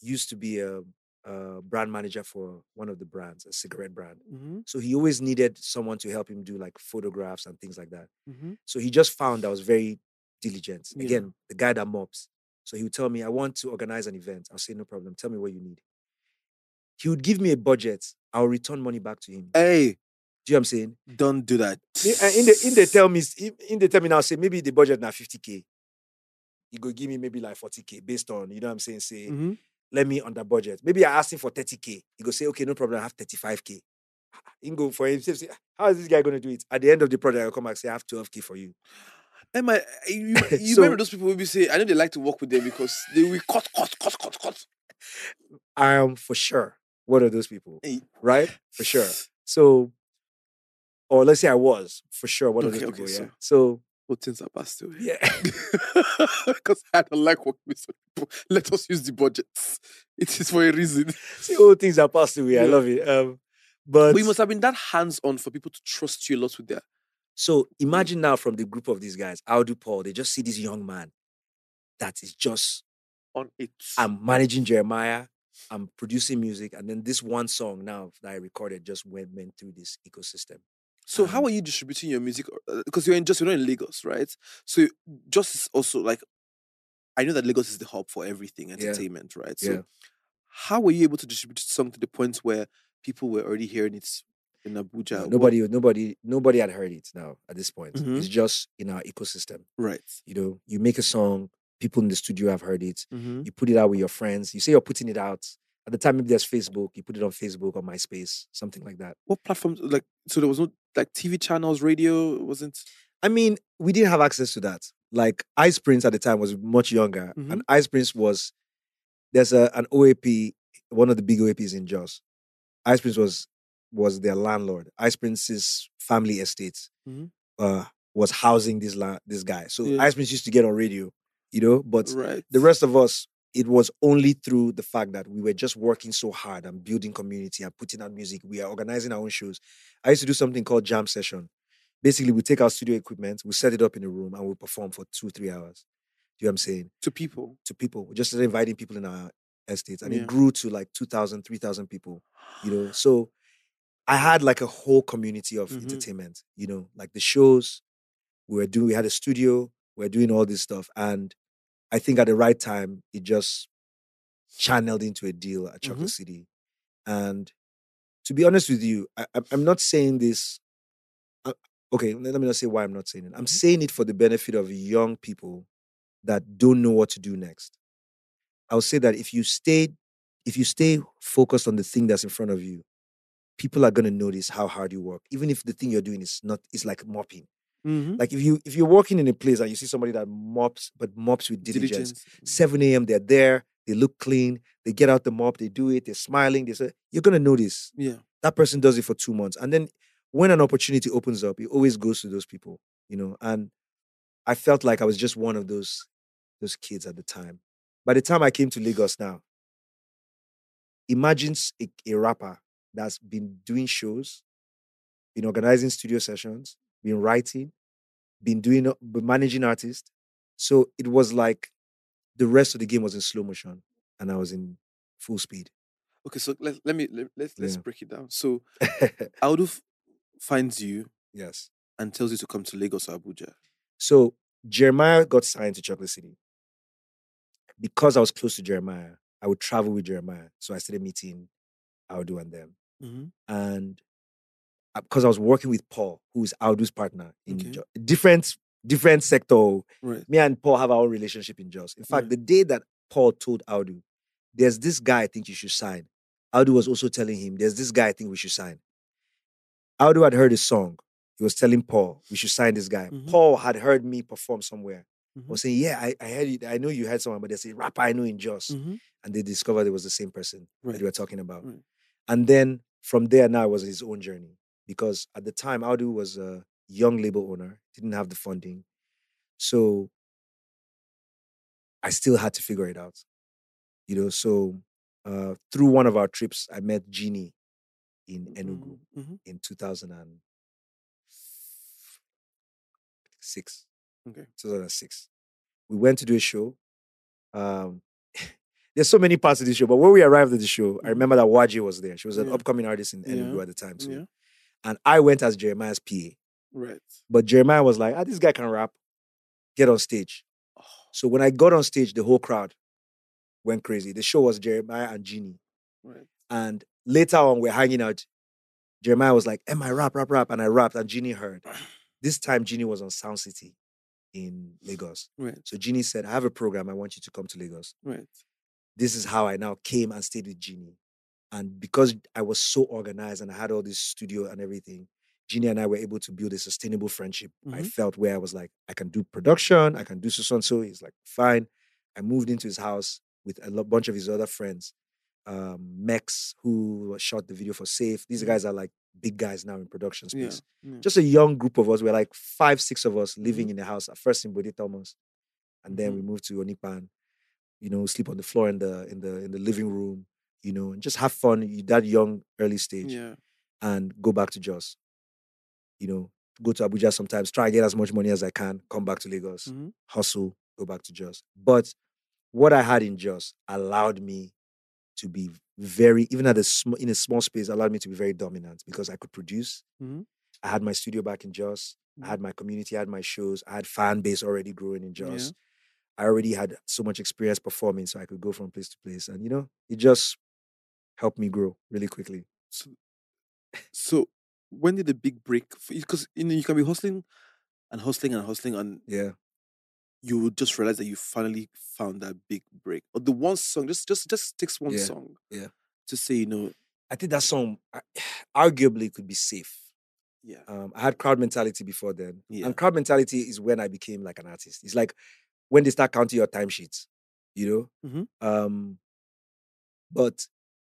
used to be a, a brand manager for one of the brands, a cigarette brand. Mm-hmm. So he always needed someone to help him do like photographs and things like that. Mm-hmm. So he just found I was very diligent. Yeah. Again, the guy that mops. So he would tell me, I want to organize an event. I'll say, no problem. Tell me what you need. He would give me a budget. I'll return money back to him. Hey, Do you know what I'm saying? don't do that. And uh, In the in they tell me, in- they tell me now, say maybe the budget now 50k. He go give me maybe like 40k based on, you know what I'm saying? Say, Mhm. let me under budget. Maybe I asked him for 30k. He go say, okay, no problem, I have 35k. Ah, ah, he go for himself. Say, ah, how is this guy going to do it? At the end of the project, I'll come back say, I have 12k for you. Am I, you, you So- remember those people will be say, I know they like to work with them because they will cut, cut, cut, cut, cut. I am for sure one of those people, Hey. right? For sure. So, or let's say I was for sure one of Okay, those okay, people. Yeah. so- So, things are past still. yeah. Because I don't like working with some people. Let us use the budgets. It is for a reason. See, all things are passed away. I Yeah. love it. Um, but But you must have been that hands on for people to trust you a lot with their. So imagine now from the group of these guys, Audu Paul, they just see this young man that is just, On it. I'm managing Jeremiah, I'm producing music, and then this one song now that I recorded just went, went through this ecosystem. So how Um, are you distributing your music? Because you're in Jos you're not in Lagos, right? So Jos is also like, I know that Lagos is the hub for everything entertainment, right? So Yeah. how were you able to distribute song to the point where people were already hearing it in Abuja? No, What- nobody, nobody, nobody had heard it now at this point. Mhm. It's just in our ecosystem. right. You know, you make a song, people in the studio have heard it, Mm-hmm. you put it out with your friends, you say you're putting it out. At the time, maybe there's Facebook, you put it on Facebook or MySpace, something like that. What platforms like? So there was no like TV channels, radio wasn't. I mean, we didn't have access to that. Like Ice Prince at the time was much younger, Mhm. and Ice Prince was there's a an OAP, one of the big OAPs in Jos. Ice Prince was was their landlord. Ice Prince's family estate Mhm. uh, was housing this la- this guy. So Yeah. Ice Prince used to get on radio, you know. But right. the rest of us, it was only through the fact that we were just working so hard and building community and putting out music. We are organizing our own shows. I used to do something called jam session. Basically, we take our studio equipment, we set it up in a room, and we perform for two, three hours. Do you know what I'm saying? to people. To people. We just inviting people in our estates. And Yeah. it grew to like 2,000, 3,000 people, you know. So I had like a whole community of Mhm. entertainment, you know, like the shows. We were doing, we had a studio, we were doing all this stuff. And I think at the right time, it just channeled into a deal at Chocolate City. And to be honest with you, I, I'm- I'm not saying this. uh, okay, let me not say why I'm not saying it. I'm Mhm. saying it for the benefit of young people that don't know what to do next. I'll say that if you stay, if you stay focused on the thing that's in front of you, people are gonna notice how hard you work, even if the thing you're doing is not is like mopping. Mm-hmm. Like if you if you're working in a place and you see somebody that mops but mops with diligence, 7 a.m. they're there, they look clean, they get out the mop, they do it, they're smiling, they say, you're gonna notice Yeah. that person does it for two months. And then when an opportunity opens up, it always goes to those people, you know. And I felt like I was just one of those those kids at the time. By the time I came to Lagos now, imagine a rapper that's been doing shows, been organizing studio sessions, been writing, been doing uh, been managing artists. So it was like the rest of the game was in slow motion and I was in full speed. Okay, so let, let me let, let's let's Yeah. break it down. So Audu finds you yes. and tells you to come to Lagos or Abuja. So Jeremiah got signed to Chocolate City. Because I was close to Jeremiah, I would travel with Jeremiah. So I started meeting Audu and them. Mm-hmm. And because I was working with Paul, who is Audu's partner in Okay. Jo- different different sector. Right. Me and Paul have our own relationship in Jos. In fact, Yeah. the day that Paul told Audu, there's this guy I think you should sign. Audu was also telling him, there's this guy I think we should sign. Audu had heard a song. He was telling Paul, we should sign this guy. Mhm. Paul had heard me perform somewhere. Mhm. was saying, yeah, I, I heard it. I know you heard someone, but there's a rapper I know in Jos. Mm-hmm. And they discovered it was the same person Right. that we were talking about. Right. And then from there, now it was his own journey. Because at the time, Audu was a young label owner, didn't have the funding. So I still had to figure it out. You know, so uh, through one of our trips, I met Djinee in Enugu Mhm. in 2006. Okay. 2006. We went to do a show. Um, there's so many parts of this show, but when we arrived at the show, I Mhm. remember that Waje was there. She was an Yeah. upcoming artist in Enugu Yeah. at the time too. Yeah. And I went as Jeremiah's PA. Right. But Jeremiah was like, ah, this guy can rap. Get on stage. Oh, So when I got on stage, the whole crowd went crazy. The show was Jeremiah and Djinee. right. And later on, we're hanging out. Jeremiah was like, MI rap, rap, rap? And I rapped, and Djinee heard. This time, Djinee was on Sound City in Lagos. Right. So Djinee said, I have a program. I want you to come to Lagos. Right. This is how I now came and stayed with Djinee. And because I was so organized and I had all this studio and everything, Djinee and I were able to build a sustainable friendship. I Mhm. felt where I was like, I can do production, I can do so and so. He's like, fine. I moved into his house with a lo- bunch of his other friends. Um, Mex, who shot the video for Safe. These Mhm. guys are like big guys now in production space. yeah. Just a young group of us. We're like five, six of us living Mhm. in the house. At first in Bode Thomas. And then we Mhm. moved to Onipan, you know, sleep on the floor in the in the in the living room, you know, and just have fun that young early stage yeah. and go back to Jos. You know, go to Abuja sometimes, try and get as much money as I can, come back to Lagos, Mhm. hustle, go back to Jos. But what I had in Jos allowed me to be very, even at a sm- in a small space, allowed me to be very dominant because I could produce. Mhm. I had my studio back in Jos. I had my community, I had my shows, I had fan base already growing in Jos. I already had so much experience performing, so I could go from place to place. And you know, it just helped me grow really quickly. So, so when did the big break? Because you know you can be hustling and hustling and hustling, and Yeah. you would just realize that you finally found that big break. Or the one song, just just just takes one Yeah, song, yeah. to say you know, I think that song arguably could be safe. yeah, Um, I had crowd mentality before then. Yeah. And crowd mentality is when I became like an artist. It's like when they start counting your timesheets, you know? Mhm. Um, but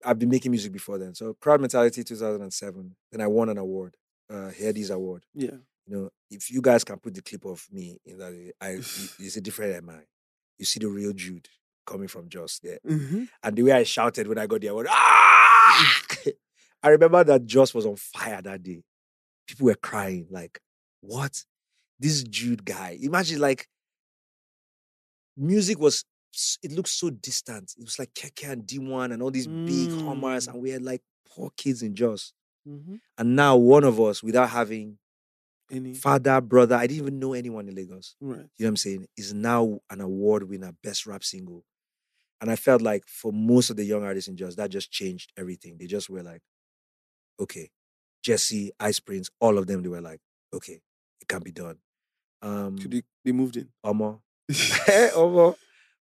I've been making music before then. So crowd mentality 2007. Then I won an award, uh Headies Award. yeah, You know, if you guys can put the clip of me in that I it's a different MI. You see the real Jude coming from Jos there. Mhm. And the way I shouted when I got I went, ah! I remember that Jos was on fire that day. People were crying, like, what? This Jude guy. Imagine, like, music was it looked so distant. It was like Keke and D1 and all these big hummers, Mm. and we had like poor kids in Jos. Mhm. And now one of us, without having Any father, brother, I didn't even know anyone in Lagos right? you know what I'm saying, is now an award winner, best rap single. And I felt like for most of the young artists in Jos, that just changed everything. They just were like, okay, Jesse, Ice Prince, all of them, they were like, okay, it can be done. Um, Could they, they moved in. Omo, Omo,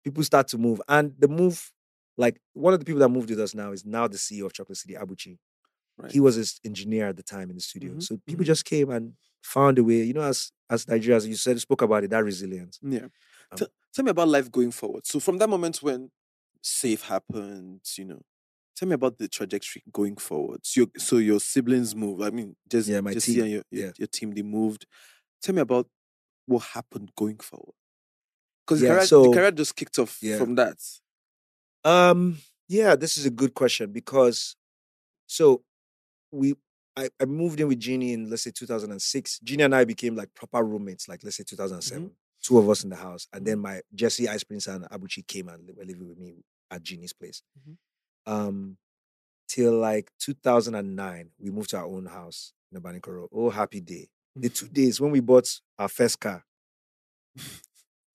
people start to move. And the move, like one of the people that moved with us now is now the CEO of Chocolate City, Abuchi. Right. He was his engineer at the time in the studio. Mhm, So people mhm. just came and found a way, you know, as as Nigerians, you said spoke about it, that resilience. Yeah. Um, T- tell me about life going forward. So from that moment when safe happened, you know, tell me about the trajectory going forward. So your, so your siblings moved. I mean, just Yeah, my Jesse team. and your, your Yeah. your team they moved. Tell me about what happened going forward. Because Yeah, the, so- the career just kicked off Yeah. from that. Um, yeah, this is a good question because so we I, I moved in with Djinee in let's say 2006. Djinee and I became like proper roommates, like let's say 2007. Two of us in the house. And then my Jesse Ice Prince and Abuchi came and were living with me at Djinee's place. Mhm. Um till like 2009, we moved to our own house in Obanikoro. Oh, happy day. The two days when we bought our first car.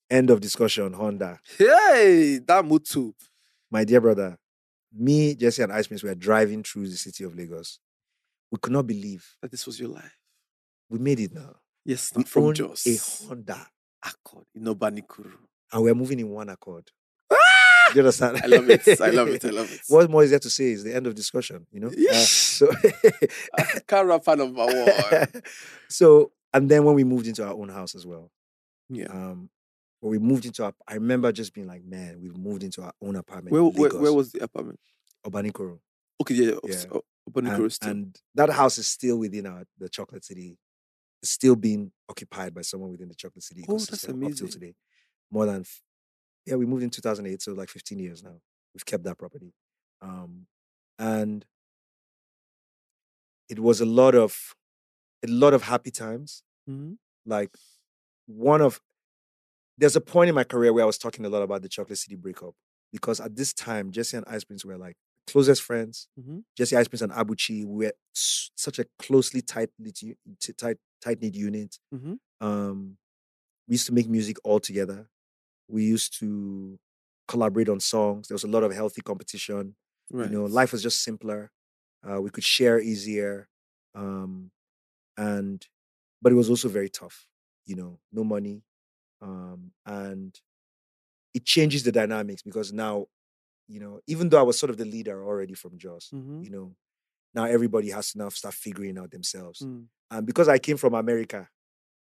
End of discussion, Honda. Hey, that too. my dear brother, me, Jesse, and Ice Prince were driving through the city of Lagos. We could not believe That this was your life. we made it now. Yes, We from own Jos. a Honda, Accord, in Obanikoro. and we're moving in one accord. Do you understand? I love it. I love it. I love it. What more is there to say? Is the end of discussion. You know. Uh, Yes. so, Car rapper number one. so, and then when we moved into our own house as well, Yeah. um, when we moved into our, I remember just being like, man, we've moved into our own apartment. Where, where, where was the apartment? Obanikoro. Okay, yeah, yeah. Yeah. Obanikoro and, still. and that house is still within our the chocolate city it's still being occupied by someone within the chocolate city Oh, that's ecosystem up amazing. till today more than yeah we moved in 2008 so like 15 years now We've kept that property. Um, and it was a lot of a lot of happy times. Mhm. Like one of there's a point in my career where I was talking a lot about the Chocolate City breakup because at this time Jesse and Ice Prince were like closest friends. Mhm. Jesse Ice Prince and Abuchi we were s- such a closely tight knit tight tight knit unit. Mhm. Um, we used to make music all together. We used to collaborate on songs. There was a lot of healthy competition. Right. You know, life was just simpler. Uh, we could share easier. Um, and but it was also very tough. You know, no money. Um, and it changes the dynamics because now, you know, even though I was sort of the leader already from Jos, Mhm. you know, now everybody has to now start figuring out themselves. Mm. And because I came from America,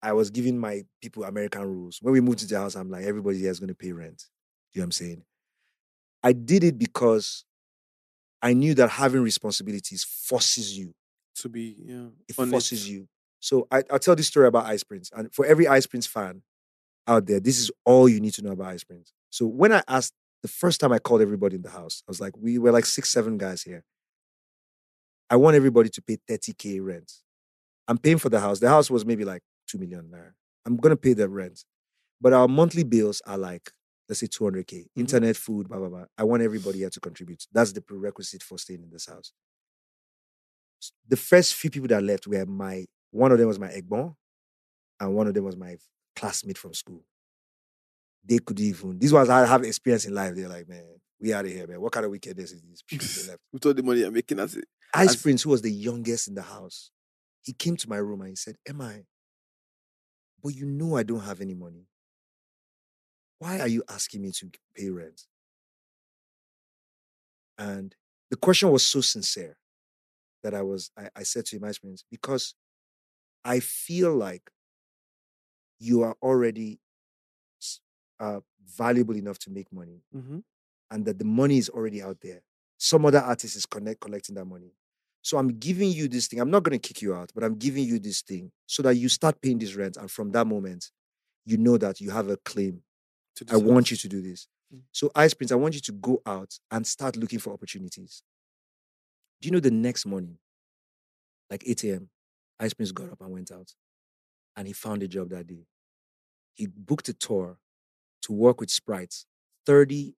I was giving my people American rules. When we moved to the house, I'm like, everybody here is going to pay rent. You know what I'm saying? I did it because I knew that having responsibilities forces you. To be yeah. It forces you. So I, I'll tell this story about Ice Prince. And for every Ice Prince fan out there, this is all you need to know about Ice Prince. So when I asked the first time I called everybody in the house, I was like, we were like six, seven guys here. I want everybody to pay 30K rent. I'm paying for the house. The house was maybe like 2 million naira. I'm going to pay the rent. But our monthly bills are like, let's say 200K. Mm-hmm. Internet, food, blah, blah, blah. I want everybody here to contribute. That's the prerequisite for staying in this house. The first few people that left were my, one of them was my Egbon, and one of them was my classmate from school. They could even, these ones I have experience in life. They're like, man, we out of here, man. What kind of wickedness is these people they left? With all the money I'm making as it. Ice Prince, who was the youngest in the house, he came to my room and he said, MI? But you know I don't have any money. Why are you asking me to pay rent? And the question was so sincere that I was, I, I said to him, Ice Prince, because I feel like you are already uh, valuable enough to make money Mhm. and that the money is already out there. Some other artist is connect collecting that money. So I'm giving you this thing. I'm not going to kick you out, but I'm giving you this thing so that you start paying this rent. And from that moment, you know that you have a claim. To I want you to do this. Mm. So Ice Prince, I want you to go out and start looking for opportunities. Do you know the next morning, like 8 a.m., Ice Prince got up and went out and he found a job that day. He booked a tour to work with Sprites, 30,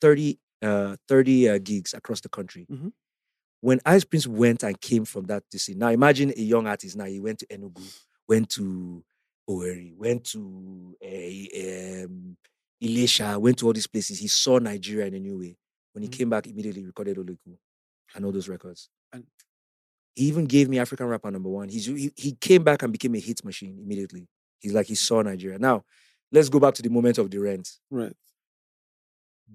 30, uh, 30 uh, gigs across the country. Mhm. When Ice Prince went and came from that DC, now imagine a young artist now, he went to Enugu, went to Owerri, went to uh, um, Ilesha, went to all these places. He saw Nigeria in a new way. When he Mhm. came back, immediately recorded Oleku and all those records. And- even gave me African rapper number one. He's, he, he came back and became a hit machine immediately. He's like, he saw Nigeria. Now, let's go back to the moment of the rent. Right.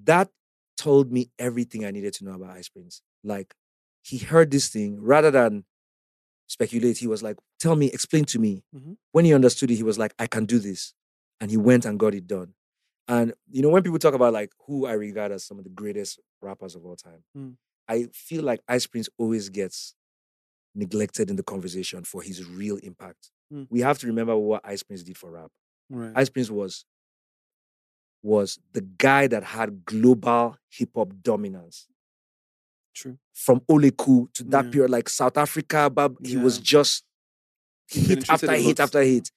That told me everything I needed to know about Ice Prince. Like, he heard this thing rather than speculate. He was like, tell me, explain to me. Mhm. When he understood it, he was like, I can do this. And he went and got it done. And, you know, when people talk about like who I regard as some of the greatest rappers of all time, Mm. I feel like Ice Prince always gets neglected in the conversation for his real impact. Mm. We have to remember what Ice Prince did for rap. Right. Ice Prince was was the guy that had global hip hop dominance True. from Oleku to that Yeah. period, like South Africa. Bab, he was just hit after hit after hit.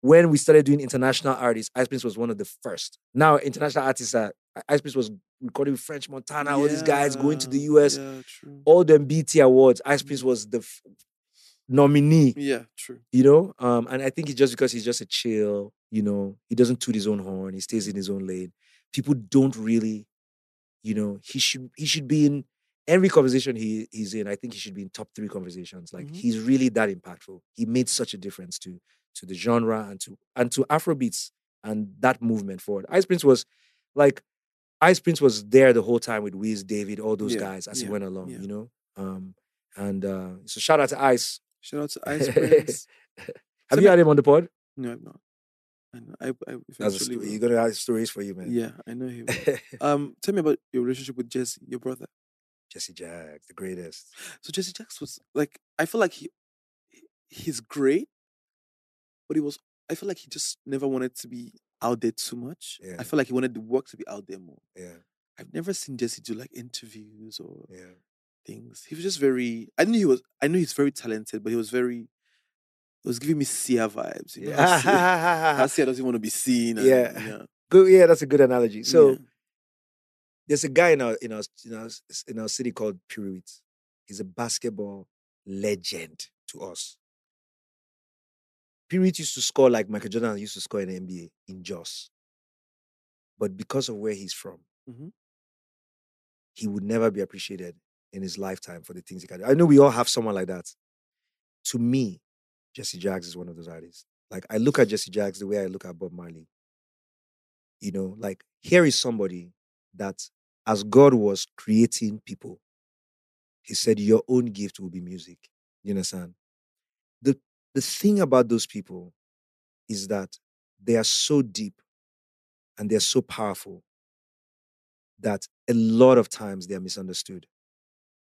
When we started doing international artists, Ice Prince was one of the first. Now international artists are Ice Prince was recording with French Montana, all these guys going to the US, Yeah, all them BET awards. Ice Prince was the f- nominee Yeah, true. you know? Um and i think it's just because he's just a chill you know? He doesn't toot his own horn he stays in his own lane. People don't really you know he should he should be in every conversation he he's in i think he should be in top three conversations. Like Mhm. he's really that impactful. He made such a difference to to the genre and to and to afrobeats and that movement forward. Ice prince was like ice prince was there the whole time with wiz david all those Yeah, guys as he went along yeah. you know um and uh so shout out to ice Shout out to Ice Prince. have Tell you had him on the pod No, I'm not. I know. I, I That's a eventually story. You're gonna have stories for you, man. Yeah, I know him. um, tell me about your relationship with Jesse, your brother. Jesse Jagz, the greatest. So Jesse Jagz was like, I feel like he- he's great, but he was. I feel like he just never wanted to be out there too much. Yeah. I feel like he wanted the work to be out there more. Yeah. I've never seen Jesse do like interviews or Yeah. things. He was just very. I knew he was. I knew he's very talented, but he was very. It was giving me Sia vibes. You know, Sia, how Yeah. Sia doesn't want to be seen. And, Yeah. yeah. good. Yeah, that's a good analogy. So Yeah. there's a guy in our in our in our, in our city called Piruit. He's a basketball legend to us. Piruit used to score like Michael Jordan used to score in the NBA in Jos. But because of where he's from, Mhm. he would never be appreciated in his lifetime for the things he can do. I know we all have someone like that. To me, Jesse Jagz is one of those artists. Like I look at Jesse Jagz the way I look at Bob Marley. You know, like here is somebody that as God was creating people, he said, Your own gift will be music. You understand? The thing about those people is that they are so deep and they're so powerful that a lot of times they are misunderstood.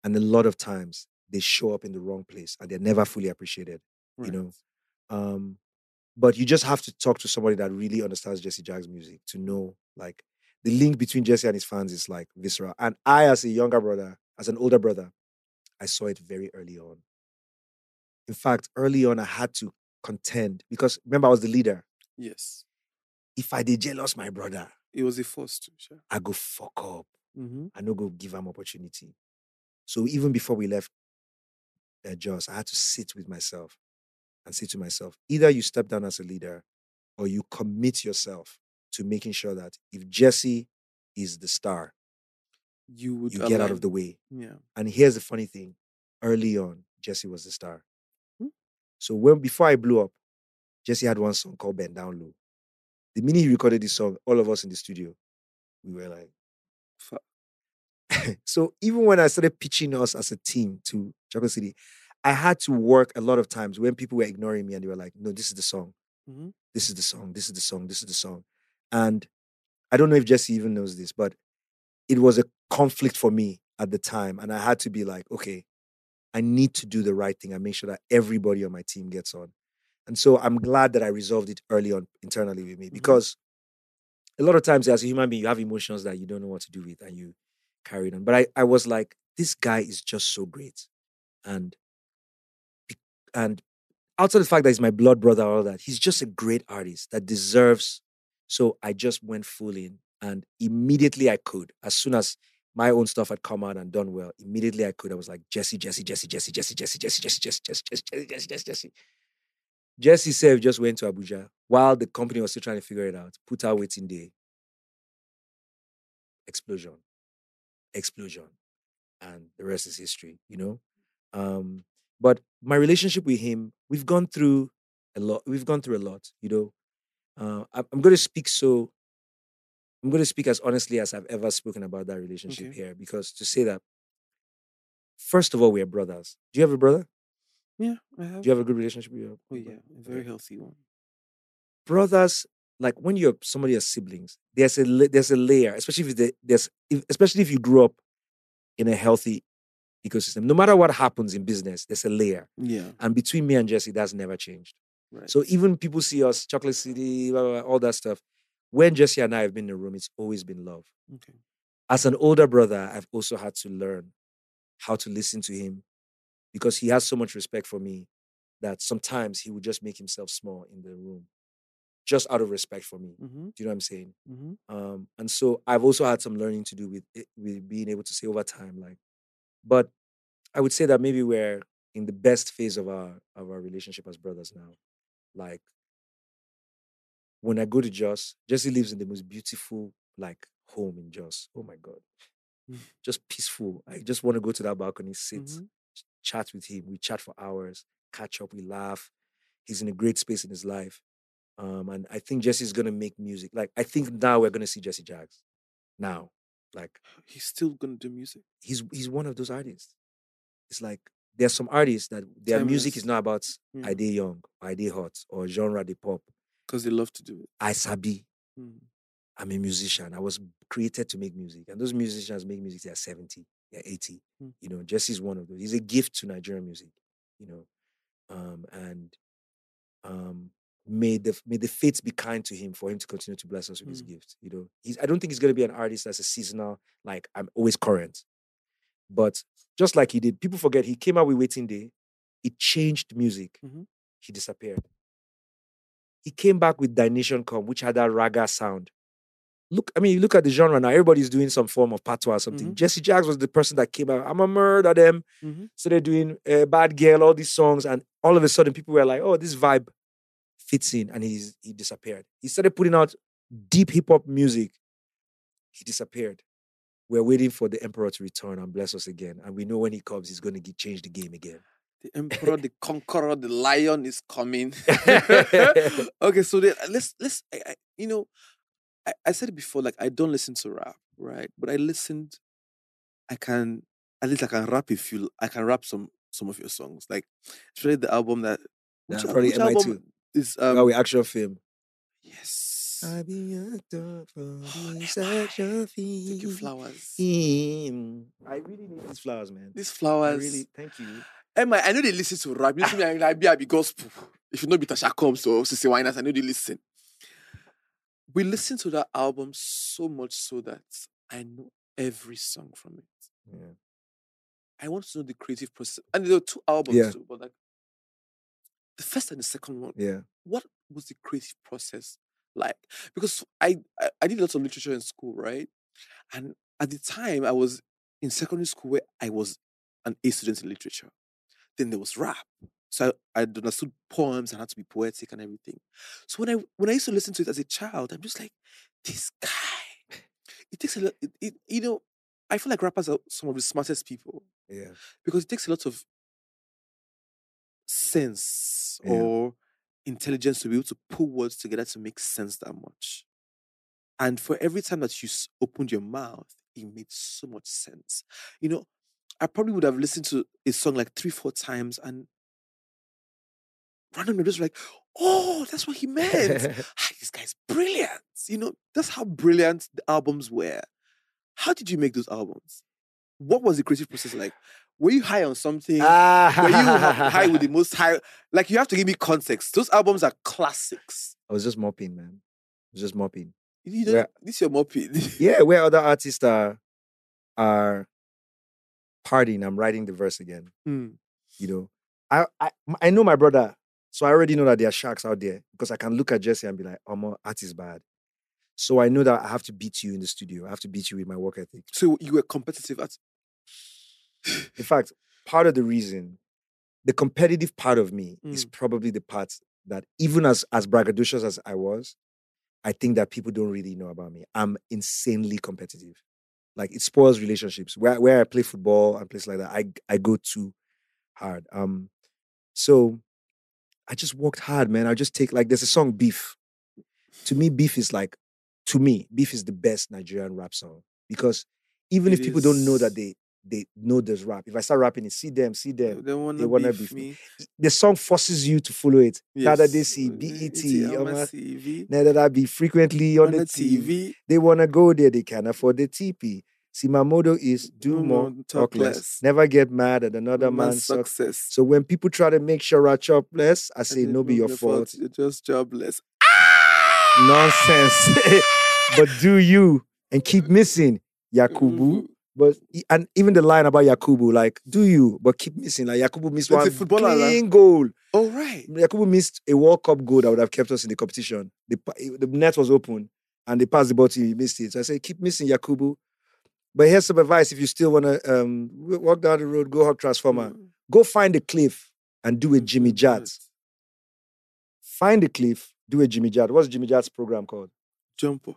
And a lot of times they show up in the wrong place and they're never fully appreciated. Right. You know. Um, but you just have to talk to somebody that really understands Jesse Jagz's music to know like the link between Jesse and his fans is like visceral. And I, as a younger brother, as an older brother, I saw it very early on. In fact, early on, I had to contend because remember, I was the leader. Yes. If I did jealous my brother, It was a force too. Sure. I go fuck up. Mm-hmm. I no go give him opportunity. So even before we left uh, Jos, I had to sit with myself and say to myself, either you step down as a leader or you commit yourself to making sure that if Jesse is the star, You would you get out of the way. Yeah. And here's the funny thing: early on, Jesse was the star. So when before I blew up, Jesse had one song called "Bend Down Low." The minute he recorded this song, all of us in the studio, we were like, Fuck. so even when I started pitching us as a team to Chocolate City, I had to work a lot of times when people were ignoring me and they were like, "No, this is the song. Mhm. This is the song. This is the song. This is the song." And I don't know if Jesse even knows this, but it was a conflict for me at the time, and I had to be like, "Okay, I need to do the right thing and make sure that everybody on my team gets on." And so I'm glad that I resolved it early on internally with me Mhm. because a lot of times as a human being, you have emotions that you don't know what to do with and you carry it on. But I, I was like, this guy is just so great. And and outside the fact that he's my blood brother, all that, he's just a great artist that deserves. So I just went full in and immediately I could, as soon as my own stuff had come out and done well, immediately I could. I was like, Jesse, Jesse, Jesse, Jesse, Jesse, Jesse, Jesse, Jesse, Jesse, Jesse, Jesse, Jesse, Jesse, Jesse, Jesse. Jesse Self just went to Abuja while the company was still trying to figure it out. Put out Wetin Dey. Explosion. Explosion. And the rest is history, you know? Um, but my relationship with him, we've gone through a lot. We've gone through a lot, you know. Uh, I'm going to speak so, I'm going to speak as honestly as I've ever spoken about that relationship Okay. here because to say that, first of all, we're brothers. Do you have a brother? Yeah. I have. Do you have a good relationship with your brother? oh yeah, a very healthy one. brothers like when you're somebody has siblings there's a there's a layer especially if the, there's if, especially if you grew up in a healthy ecosystem no matter what happens in business there's a layer Yeah. and between me and jesse that's never changed Right. so even people see us chocolate city blah, blah, blah, all that stuff when jesse and i have been in the room it's always been love okay. as an older brother i've also had to learn how to listen to him because he has so much respect for me that sometimes he would just make himself small in the room just out of respect for me Mm-hmm. do you know what I'm saying? Mm-hmm. Um, and so I've also had some learning to do with it, with being able to say over time, like, but I would say that maybe we're in the best phase of our of our relationship as brothers now. Like when I go to Jos, Jesse lives in the most beautiful like home in Jos. Oh my God. Mm. Just peaceful. I just want to go to that balcony, sit, Mhm. ch- chat with him. We chat for hours, catch up, we laugh. He's in a great space in his life. Um, and I think Jesse's gonna make music. Like I think now we're gonna see Jesse Jagz. Now, like He's still gonna do music. he's he's one of those artists. It's like there's some artists that their music is not about Yeah. I dey young, or I dey hot, or genre they pop. Because they love to do it. I sabi. Mm. I'm a musician. I was created to make music. And those musicians make music, they're 70, they're 80. Mm. You know, Jesse's one of those. He's a gift to Nigerian music, you know. Um, and um, may the may the fates be kind to him for him to continue to bless us with his Mm. gift. You know, he's I don't think he's gonna be an artist that's a seasonal, like I'm always current. But just like he did, people forget he came out with Wetin Dey, it changed music. Mhm. He disappeared. He came back with Thy Nation Come, which had that raga sound. Look, I mean, you look at the genre now, everybody's doing some form of patois or something. Mhm. Jesse Jagz was the person that came out, I'm a murder them. Mhm. So they're doing uh, Bad Girl, all these songs, and all of a sudden people were like, oh, this vibe fits in, and he's he disappeared. He started putting out deep hip hop music. He disappeared. We're waiting for the emperor to return and bless us again, and we know when he comes, he's going to change the game again. The emperor, the conqueror, the lion is coming. okay, so then let's let's I, I, you know, I, I said it before, like I don't listen to rap, right? But I listened. I can at least I can rap if you I can rap some some of your songs, like especially the album that which, probably which MI2. album is um we action film. yes. I be a dog for this MI. action Thank you, film. flowers. Him. I really need these flowers, man. These I flowers. really thank you. Eh, Emma, I know they listen to rap. You listen ah. to me, I be I be gospel. If you know Bitasha comes or CeCe Winans, I know they listen. We listen to that album so much so that I know every song from it. Yeah. I want to know the creative process. And there were two albums Yeah. too, but like the first and the second one, Yeah. what was the creative process like? Because I, I I did lots of literature in school, right? And at the time, I was in secondary school where I was an A student in literature. Then there was rap, so I, I understood poems and had to be poetic and everything. So when I when I used to listen to it as a child, I'm just like, this guy. It takes a lot. It, it, you know, I feel like rappers are some of the smartest people Yeah. because it takes a lot of sense Yeah. or intelligence to be able to pull words together to make sense that much. And for every time that you opened your mouth, it made so much sense. You know, I probably would have listened to a song like three, four times and randomly just like, oh, that's what he meant. Ah, this guy's brilliant. You know, that's how brilliant the albums were. How did you make those albums? What was the creative process like? Were you high on something? Were you high with the most high? Like you have to give me context. Those albums are classics. I was just mopping, man. I was just mopping. You don't, Yeah. This your mopping. Yeah, where other artists are are partying, I'm writing the verse again. Hmm. You know, I I I know my brother, so I already know that there are sharks out there because I can look at Jesse and be like, "Oh, my art is bad." So I know that I have to beat you in the studio. I have to beat you with my work ethic. So you were competitive at. In fact, part of the reason, the competitive part of me is Mm. probably the part that even as as braggadocious as I was, I think that people don't really know about me. I'm insanely competitive. Like it spoils relationships. Where where I play football and places like that, I I go too hard. Um, so I just worked hard, man. I just take like there's a song Beef. To me, Beef is like to me, Beef is the best Nigerian rap song because even if It people don't know that they they know there's rap, if I start rapping it, see them, see them. They wanna, wanna beef beef me. The song forces you to follow it. That they see BET, on my Omo, now that I be frequently on, On the, the TV. TV. They wanna go there, they can afford the TP. See, my motto is do Do more, talk, less. less. Never get mad at another Man's man's success. success. So when people try to make sure I chop less, I I say no be your fault. You're just jobless. Nonsense. but do you and keep missing Yakubu. But and even the line about Yakubu, like, do you, but keep missing. Like Yakubu missed It's one footballer, clean goal. Oh right. Yakubu missed a World Cup goal that would have kept us in the competition. The, the net was open and they passed the ball to you, he missed it. So I said, keep missing Yakubu. But here's some advice if you still want to um, walk down the road, go hug Transformer, Mm. go find a cliff and do a Mm, Jimmy mm, Jatt. Find a cliff, do a Jimmy Jatt. What's Jimmy Jatt's program called? Jumper.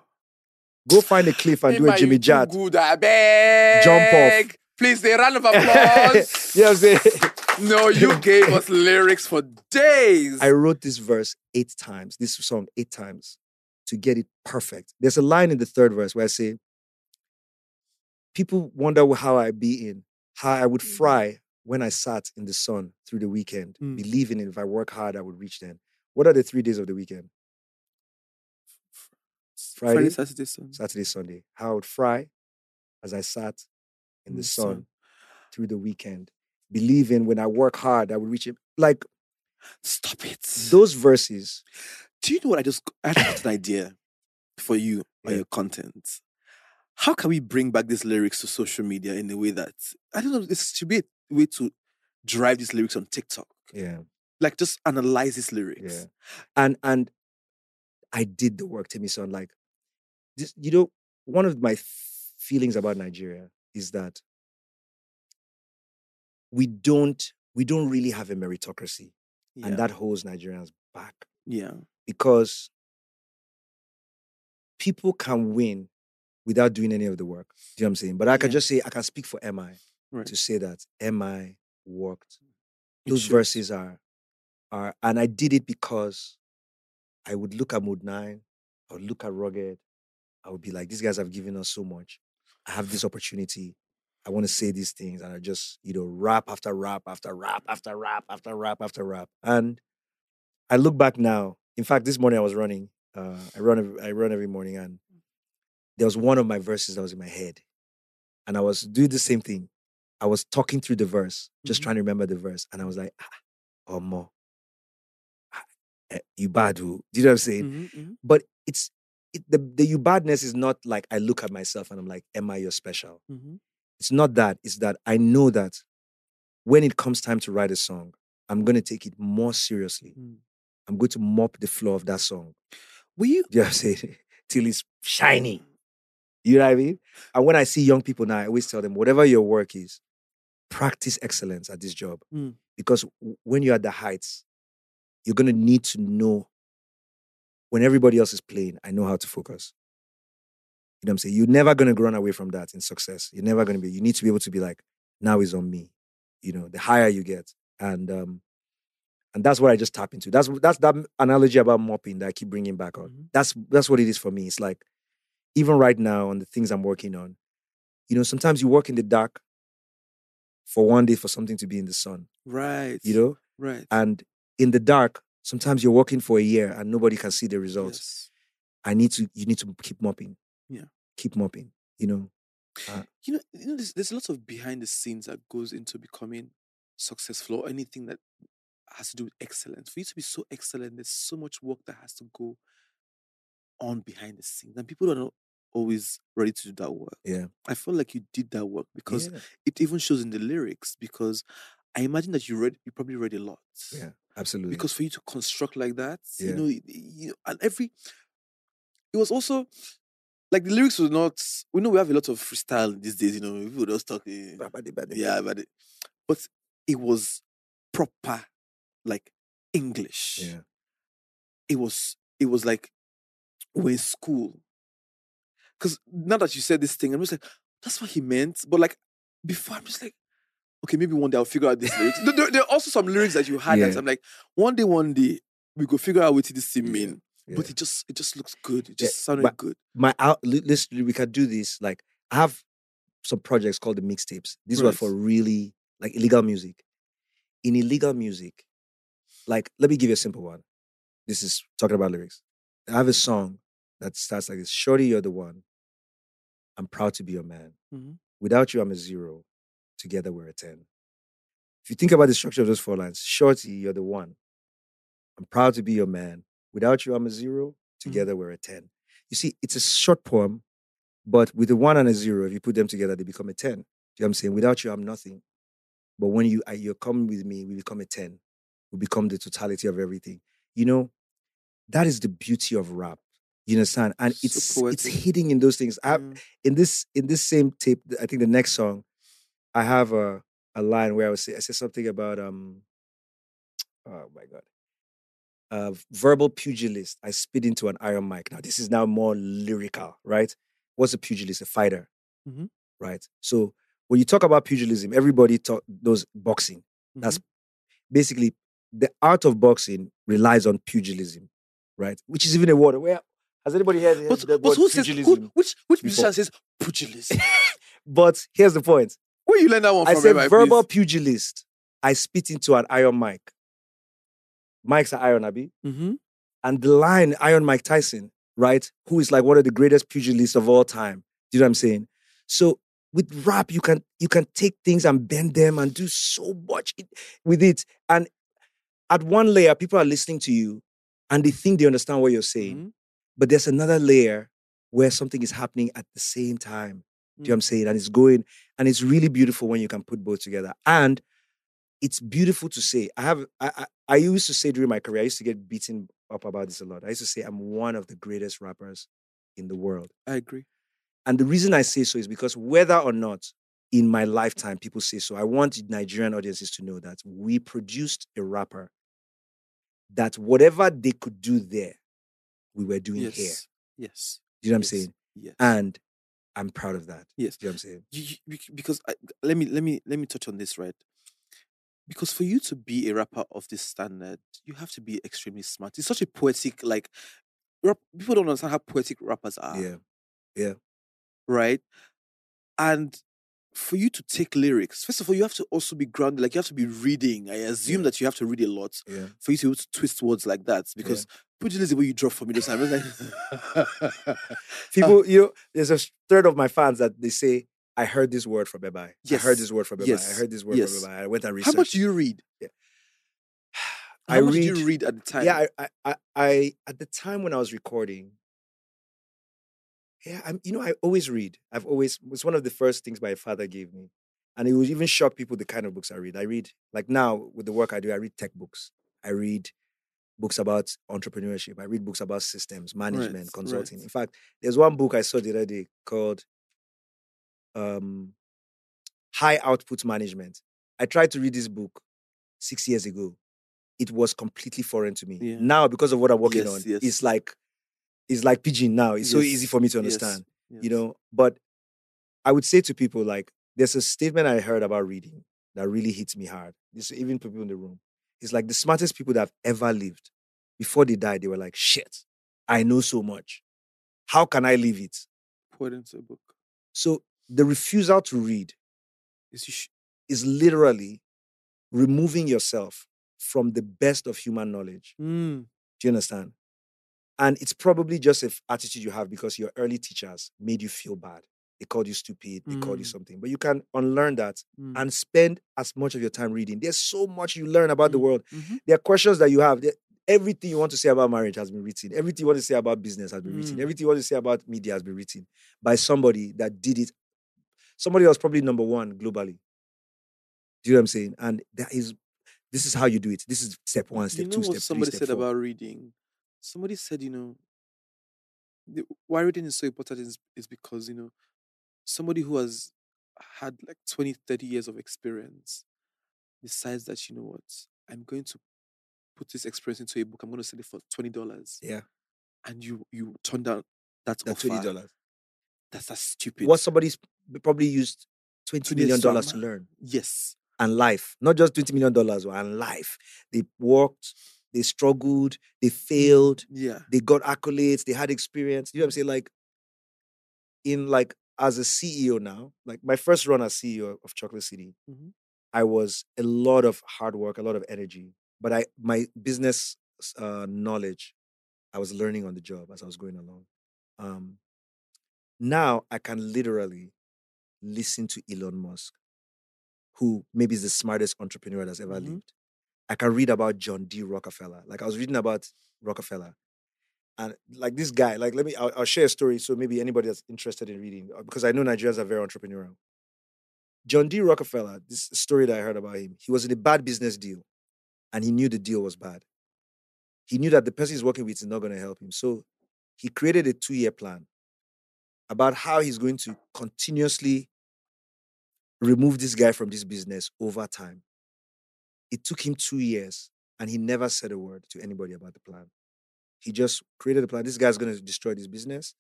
Go find a cliff and do a Jimmy Jatt. Good, I beg. Jump off. Please, a round of applause. what I'm no, you gave us lyrics for days. I wrote this verse eight times, this song eight times to get it perfect. There's a line in the third verse where I say, People wonder how I be in, how I would fry when I sat in the sun through the weekend, Mm. believing if I work hard, I would reach them. What are the three days of the weekend? Friday, Friday, Saturday, Sunday. Saturday, Sunday. How I would fry as I sat in the mm, sun through the weekend, believing when I work hard, I would reach it. Like, Stop it. Those verses, Do you know what I just I got an idea for you Yeah. your content? How can we bring back these lyrics to social media in a way that I don't know? This should be a way to drive these lyrics on TikTok. yeah, Like just analyze these lyrics. yeah, and and I did the work, Timisan. Like this, you know, one of my feelings about Nigeria is that we don't we don't really have a meritocracy, Yeah. and that holds Nigerians back yeah. because people can win without doing any of the work. Do you know what I'm saying? But I can Yeah. just say I can speak for MI Right. to say that MI worked. Those verses are are and I did it because I would look at Modenine, I would look at Rugged, I would be like, these guys have given us so much. I have this opportunity. I want to say these things. And I just, you know, rap after rap after rap after rap after rap after rap. And I look back now. In fact, this morning I was running. Uh, I run every, I run every morning and there was one of my verses that was in my head. And I was doing the same thing. I was talking through the verse, just Mhm. trying to remember the verse. And I was like, ah, oh more. You bad. Do you know what I'm saying? Mhm, mhm. but it's it, the the you badness is not like I look at myself and I'm like, "Am I your special?" Mhm. It's not that. It's that I know that when it comes time to write a song, I'm going to take it more seriously. Mm. I'm going to mop the floor of that song. Will you Do you know what saying? Till it's shiny. You know what I mean? And when I see young people now, I always tell them, whatever your work is, practice excellence at this job. Mm. Because when you're at the heights, you're going to need to know when everybody else is playing, I know how to focus. You know what I'm saying? You're never going to run away from that in success. You're never going to be, you need to be able to be like, now is on me. You know, the higher you get. And, um, and that's what I just tap into. That's that's that analogy about mopping that I keep bringing back on. Mhm. That's that's what it is for me. It's like even right now on the things I'm working on, you know, sometimes you work in the dark for one day for something to be in the sun, right? you know? right? And in the dark, sometimes you're working for a year and nobody can see the results. Yes. I need to you need to keep mopping. Yeah. Keep mopping, you know. Uh, you know, you know, there's, there's a lot of behind the scenes that goes into becoming successful or anything that has to do with excellence. For you to be so excellent, there's so much work that has to go on behind the scenes, and people are not always ready to do that work. Yeah. I feel like you did that work because yeah, it even shows in the lyrics. Because I imagine that you read, you probably read a lot. yeah, absolutely. Because for you to construct like that, you know, you know, and every it was also like the lyrics were not. We know we have a lot of freestyle these days. You know, people just talking. Eh, Badi, Yeah, but it, eh, but it was proper, like English. yeah. It was it was like we're in school. Because now that you said this thing, I'm just like, that's what he meant. But like before, I'm just like, okay, maybe one day I'll figure out these lyrics. there, there- there are also some lyrics that you had that I'm like, one day, one day, we go figure out what this thing Yeah, mean. But it just it just looks good. It Yeah, just sounded but- good. my out listen, we can do this. Like I have some projects called the mixtapes. These were for really like illegal music. In illegal music, like let me give you a simple one. This is talking about lyrics. I have a song that starts like this: "Shorty, you're the one. I'm proud to be your man. Mhm. Without you, I'm a zero. Together, we're a ten. If you think about the structure of those four lines, "Shorty, you're the one. I'm proud to be your man. Without you, I'm a zero. Together, we're a 10. You see, it's a short poem, but with a one and a zero, if you put them together, they become a 10. Do you know what I'm saying? Without you, I'm nothing. But when you uh, you're coming with me, we become a 10. We become the totality of everything. You know, that is the beauty of rap. You understand? And it's it's hitting in those things. I Yeah. in this in this same tape, I think the next song, I have a a line where I was say I say something about um oh my god. Uh, verbal pugilist. I spit into an iron mic. Now this is now more lyrical, right? What's a pugilist? A fighter, Mhm. right? So when you talk about pugilism, everybody talk knows boxing. That's Mhm. basically the art of boxing relies on pugilism, right? Which is even a word. Where has anybody heard, heard But, but who says who, pugilism? which which musician says pugilist? But here's the point. Where you learn that one I from? said Eva, verbal please? pugilist. I spit into an iron mic. Mics are iron, Abby. Mhm. And the line, Iron Mike Tyson, right? Who is like one of the greatest pugilists of all time. Do you know what I'm saying? So with rap, you can you can take things and bend them and do so much with it. And at one layer, people are listening to you and they think they understand what you're saying. Mhm. But there's another layer where something is happening at the same time. Do you know what I'm saying? And it's going, and it's really beautiful when you can put both together. And it's beautiful to say. I have I, I I used to say during my career, I used to get beaten up about this a lot. I used to say I'm one of the greatest rappers in the world. I agree. And the reason I say so is because whether or not in my lifetime people say so, I want Nigerian audiences to know that we produced a rapper that whatever they could do there, we were doing Yes. here. Yes. Do you know what I'm saying? Yes. And I'm proud of that. yes. You know what I'm saying? you, you- because I, let me let me let me touch on this right because for you to be a rapper of this standard you have to be extremely smart it's such a poetic like rap, people don't understand how poetic rappers are Yeah, Yeah. right and for you to take lyrics first of all you have to also be grounded like you have to be reading i assume Yeah. that you have to read a lot Yeah. for you to to twist words like that because pidgin is the way you drop for me those times like ah. People, you know, there's a third of my fans that they say, I heard this word from Bebai. I heard this word from Bebai. I heard this word Yes. from Bebai. I went and researched." how much do you read I how much read, did you read at the time Yeah, I, I, I, I, at the time when I was recording, yeah, I'm, you know, I always read. I've always, it's one of the first things my father gave me. And it would even shock people the kind of books I read. I read, like now with the work I do, I read tech books. I read books about entrepreneurship. I read books about systems, management, right. consulting. In fact, there's one book I saw the other day called um, High Output Management. I tried to read this book six years ago. It was completely foreign to me. Yeah. Now, because of what I'm working Yes, on, yes. it's like it's like pigeon now. It's so easy for me to yes, understand. You know, but I would say to people like there's a statement I heard about reading that really hits me hard. This even people in the room. It's like the smartest people that have ever lived. Before they died, they were like, shit, I know so much. How can I leave it? pour it into a book So the refusal to read is is literally removing yourself from the best of human knowledge. Mm, Do you understand? And it's probably just an attitude you have because your early teachers made you feel bad. They called you stupid, they called you Mm. something. But you can unlearn that mm, and spend as much of your time reading. There's so much you learn about the Mm. world. mhm. There are questions that you have. There- Everything you want to say about marriage has been written. Everything you want to say about business has been written. Mm. Everything you want to say about media has been written by somebody that did it. Somebody else probably number one globally. Do you know what I'm saying? And that is this is how you do it. This is step one, step you know two, what step three, somebody step said four. about reading somebody said you know the, why reading is so important is, is because you know somebody who has had like 20 30 years of experience decides that you know what i'm going to put this experience into a book i'm going to sell it for $20 Yeah. and you you turn down that That offer twenty dollars. that's that's stupid What somebody's probably used twenty 20 million dollars to learn yes and life, not just twenty million dollars, and life. They worked, they struggled, they failed, yeah they got accolades, they had experience. You know what I'm saying? Like in like as a CEO now, like my first run as CEO of Chocolate City, Mhm. I was a lot of hard work, a lot of energy, but I my business uh, knowledge, I was learning on the job as I was going along. Um, now I can literally listen to Elon Musk, who maybe is the smartest entrepreneur that's ever Mhm. lived. I can read about John D. Rockefeller. Like I was reading about Rockefeller. And like this guy, like let me, I'll, I'll share a story so maybe anybody that's interested in reading, uh, because I know Nigerians are very entrepreneurial. John D. Rockefeller, this story that I heard about him, he was in a bad business deal and he knew the deal was bad. He knew that the person he's working with is not going to help him. So he created a two year plan about how he's going to continuously remove this guy from this business over time. It took him two years and he never said a word to anybody about the plan. He just created a plan. This guy's going to destroy this business.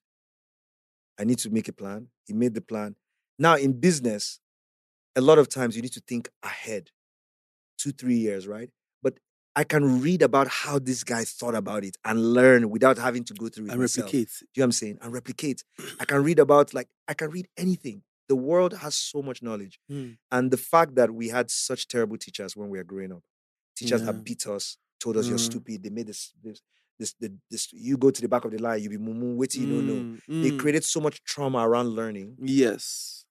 I need to make a plan. He made the plan. Now, in business, a lot of times you need to think ahead two, three years, right? But I can read about how this guy thought about it and learn without having to go through it and myself. replicate Do you know what I'm saying? And replicate. I can read about like I can read anything. The world has so much knowledge. Mm. And the fact that we had such terrible teachers when we were growing up, teachers Yeah. that beat us, told us you're Mm. stupid. They made this this this the, this you go to the back of the line, you be mumu, wait till you don't know. Mm, They mm. created so much trauma around learning yes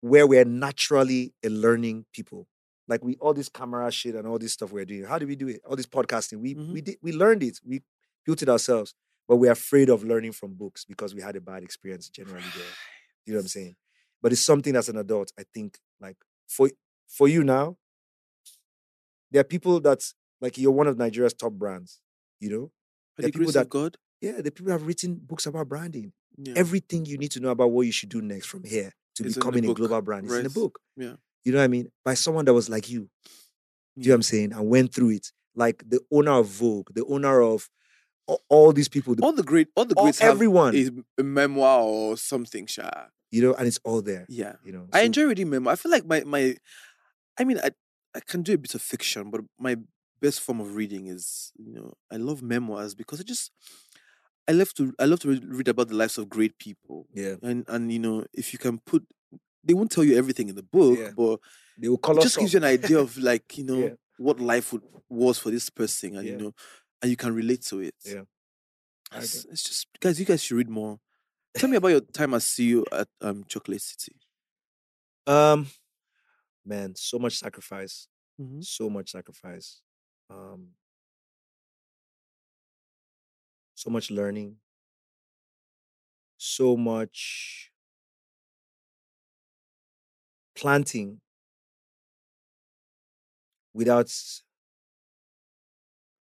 where we're naturally a learning people. Like we all this camera shit and all this stuff we're doing. How do we do it? All this podcasting. We Mhm. we did we learned it. We built it ourselves. But we're afraid of learning from books because we had a bad experience generally there. You know what I'm saying? But it's something as an adult, I think, like for for you now, there are people that like you're one of Nigeria's top brands, you know? By There the people that God. yeah, the people have written books about branding. Yeah. Everything you need to know about what you should do next from here to It's becoming a global brand is in the book. Yeah. You know what I mean? By someone that was like you. Do you know what I'm saying? And went through it. Like the owner of Vogue, the owner of a- all these people, the, all the great, all the greats have everyone, is a memoir or something, Sha. You know, and it's all there. Yeah. You know, I enjoy reading memoir. I feel like my my, I mean, I I can do a bit of fiction, but my best form of reading is you know I love memoirs because it just I love to I love to read, about the lives of great people Yeah, and and you know if you can put they won't tell you everything in the book, Yeah. but they will it color just gives you an idea of like you know Yeah. what life would, was for this person, and Yeah. you know, and you can relate to it. Yeah. It's, it's just guys, you guys should read more. Tell me about your time as CEO at um Chocolate City. Um, man, so much sacrifice, Mm-hmm. so much sacrifice, um, so much learning, so much planting without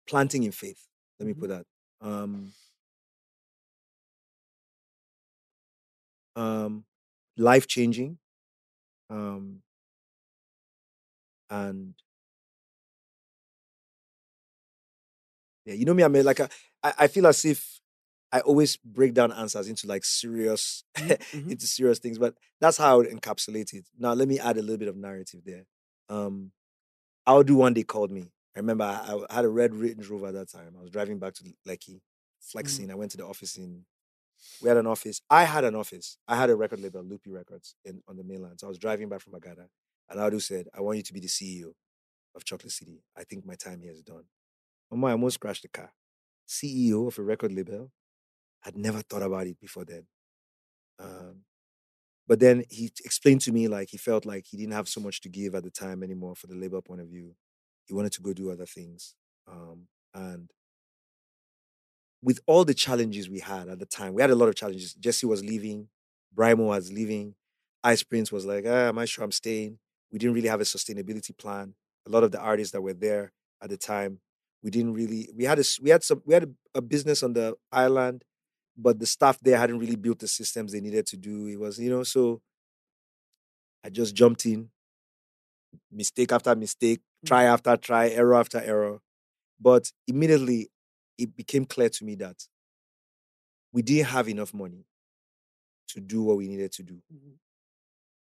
planting in faith. Let me put that. Um, um, life changing, um, and yeah, you know me. I mean, like I feel as if I always break down answers into like serious Mhm. into serious things, but that's how I would encapsulate it. Now let me add a little bit of narrative there. Um, I'll do one day called me. I remember I, I had a red Range Rover at that time. I was driving back to Lekki, flexing. I went to the office in. We had an office. I had an office. I had a record label, Loopy Records, in on the mainland. So I was driving back from Agada, and Audu said, "I want you to be the CEO of Chocolate City. I think my time here is done." Mama, I almost crashed the car. CEO of a record label. I'd never thought about it before then. Um, but then he explained to me like he felt like he didn't have so much to give at the time anymore for the labor point of view. He wanted to go do other things. Um, and with all the challenges we had at the time, we had a lot of challenges. Jesse was leaving, Brymo was leaving, Ice Prince was like, ah, am I sure I'm staying? We didn't really have a sustainability plan. A lot of the artists that were there at the time, we didn't really. We had a we had some we had a, a business on the island, but the staff there hadn't really built the systems they needed to do. It was you know so. I just jumped in, mistake after mistake, try after try, error after error. But immediately it became clear to me that we didn't have enough money to do what we needed to do. Mhm.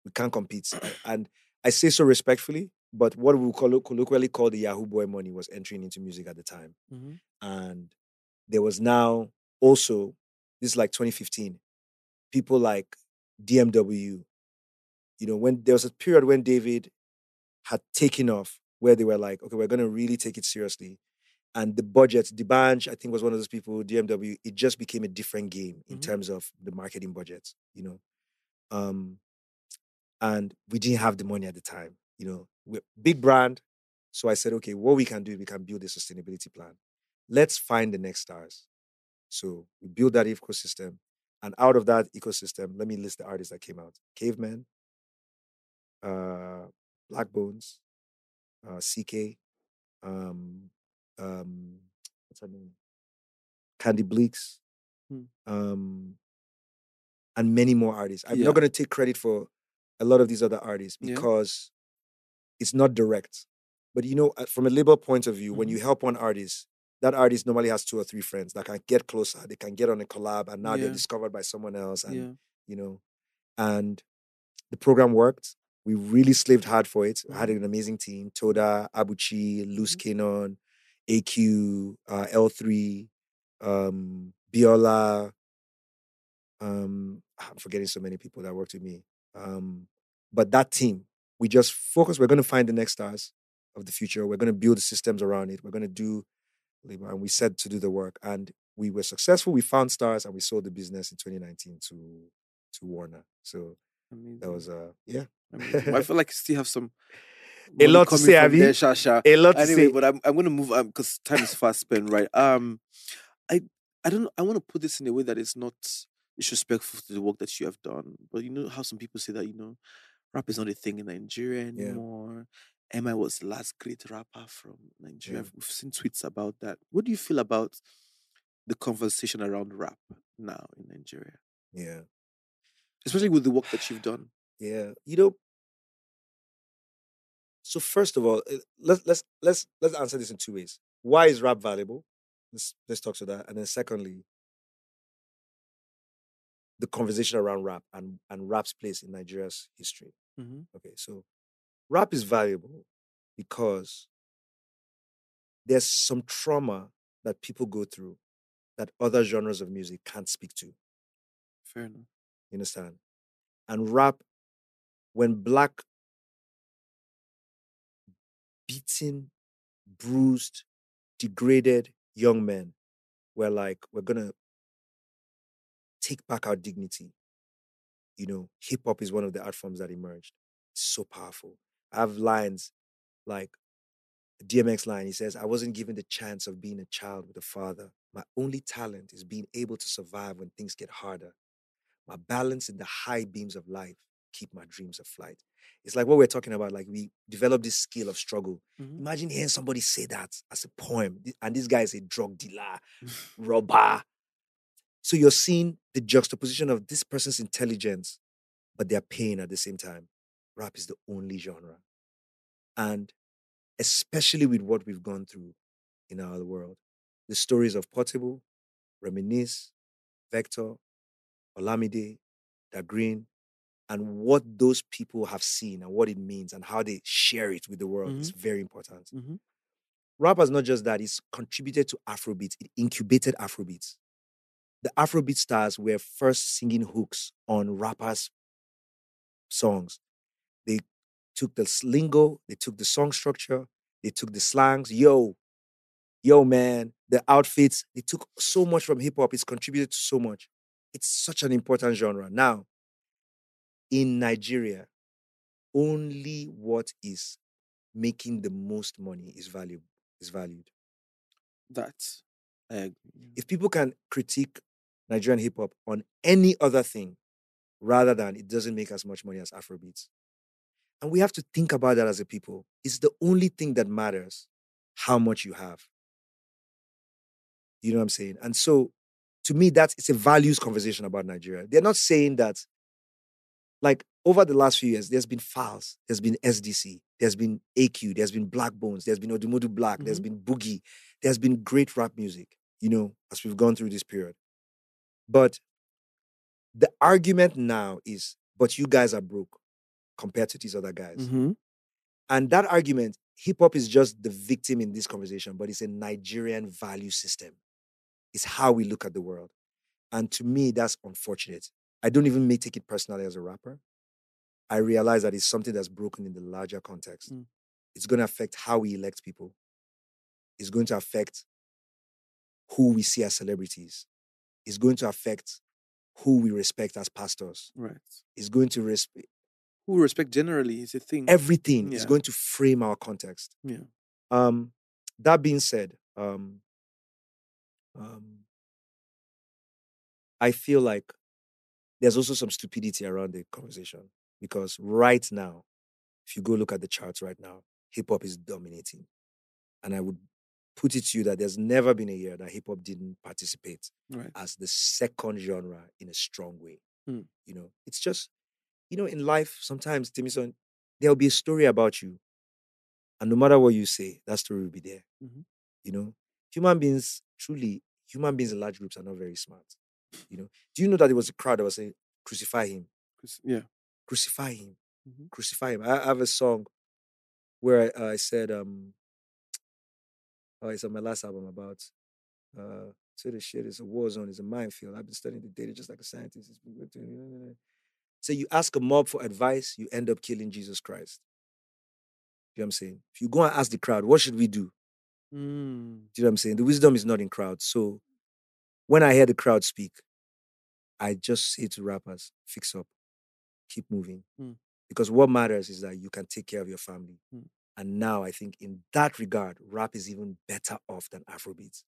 We can't compete. And I say so respectfully, but what we collo- colloquially call the Yahoo Boy money was entering into music at the time. Mhm. And there was now also, this is like 2015, people like DMW. You know, when there was a period when David had taken off, where they were like, okay, we're going to really take it seriously. And the budget, D'banj, I think was one of those people, DMW, it just became a different game in Mhm. terms of the marketing budget, you know. Um, and we didn't have the money at the time, you know. We're big brand. So I said, okay, what we can do, we can build a sustainability plan. Let's find the next stars. So we built that ecosystem. And out of that ecosystem, let me list the artists that came out. Caveman, uh, Blaqbonez, uh, CKay, um, um, what's her name? Candy Bleakz, Hmm. um, and many more artists. I'm Yeah. not going to take credit for a lot of these other artists Yeah. because it's not direct. But you know, uh, from a label point of view, when Mm-hmm. you help one artist, that artist normally has two or three friends that can get closer. They can get on a collab, and now Yeah. they're discovered by someone else. And Yeah. you know, and the program worked. We really slaved hard for it. I had Mhm. an amazing team: Toda, Abuchi, Luz Mhm. Kanon, AQ, uh, L3, um, Biola. Um, I'm forgetting so many people that worked with me. Um, but that team, we just focus. We're going to find the next stars of the future. We're going to build systems around it. We're going to do, labor, and we said to do the work, and we were successful. We found stars, and we sold the business in 2019 to to Warner. So Amazing. that was uh yeah. I feel like you still have some A lot to say, there, sha, sha. A lot to Anyway, say. but I'm I'm gonna move um because time is fast spent, right? Um, I I don't. I want to put this in a way that is not disrespectful to the work that you have done. But you know how some people say that you know, rap is not a thing in Nigeria Yeah. anymore. MI was the last great rapper from Nigeria. Yeah. We've seen tweets about that. What do you feel about the conversation around rap now in Nigeria, Yeah. especially with the work that you've done? Yeah, you know. So first of all, uh, let's let's let's let's answer this in two ways. Why is rap valuable? Let's let's talk to that, and then secondly, the conversation around rap and and rap's place in Nigeria's history. Mm-hmm. Okay, so rap is valuable because there's some trauma that people go through that other genres of music can't speak to. Fair enough. You understand? And rap, when black, beaten, bruised, degraded young men were like, we're gonna take back our dignity. You know, hip hop is one of the art forms that emerged. It's so powerful. I have lines like DMX line. He says, I wasn't given the chance of being a child with a father. My only talent is being able to survive when things get harder. My balance in the high beams of life keep my dreams afloat. It's like what we're talking about. Like we develop this skill of struggle. Mhm. Imagine hearing somebody say that as a poem, and this guy is a drug dealer, robber. So you're seeing the juxtaposition of this person's intelligence, but their pain at the same time. Rap is the only genre. And especially with what we've gone through in our world, the stories of Portable, Reminisce, Vector, Olamide, Dagrin, and what those people have seen and what it means and how they share it with the world is very important. Mhm. Rap is not just that, it's contributed to Afrobeat, it incubated Afrobeats. The Afrobeat stars were first singing hooks on rappers' songs. They took the lingo, they took the song structure, they took the slangs. Yo, yo, man, the outfits, they took so much from hip hop. It's contributed to so much. It's such an important genre. Now, in Nigeria, only what is making the most money is valuable, is valued. That I agree. If people can critique Nigerian hip hop on any other thing rather than it doesn't make as much money as Afrobeats. And we have to think about that as a people. It's the only thing that matters how much you have. You know what I'm saying? And so to me, that's it's a values conversation about Nigeria. They're not saying that, like over the last few years, there's been Files, there's been SDC, there's been AQ, there's been Blaqbonez, there's been Odumodublvck, there's Mhm. been Boogie, there's been great rap music, you know, as we've gone through this period. But the argument now is, but you guys are broke compared to these other guys. Mhm. And that argument, hip hop is just the victim in this conversation, but it's a Nigerian value system. It's how we look at the world. And to me, that's unfortunate. I don't even take it personally as a rapper. I realize that it's something that's broken in the larger context. Mm. It's going to affect how we elect people. It's going to affect who we see as celebrities. It's going to affect who we respect as pastors. Right. It's going to respect Who respect generally is a thing. everything is going to frame our context. yeah. Um, that being said, um, um, I feel like there's also some stupidity around the conversation because right now, if you go look at the charts right now, hip hop is dominating, and I would put it to you that there's never been a year that hip hop didn't participate Right. as the second genre in a strong way. Hmm. You know, it's just, you know, in life, sometimes, Timisan, there'll be a story about you. And no matter what you say, that story will be there. Mhm. You know, human beings, truly, human beings in large groups are not very smart. You know, do you know that there was a crowd that was saying, crucify him." Yeah. crucify him, Mhm. crucify him? I have a song where I, I said, um, oh, it's on my last album about uh so the shit is a war zone, it's a minefield. I've been studying the data just like a scientist. It's been good to So you ask a mob for advice, you end up killing Jesus Christ. You know what I'm saying? If you go and ask the crowd, what should we do? Mm. Do you know what I'm saying? The wisdom is not in crowds. So when I hear the crowd speak, I just say to rappers, fix up, keep moving. Mm. Because what matters is that you can take care of your family. Mm. And now I think in that regard, rap is even better off than Afrobeat.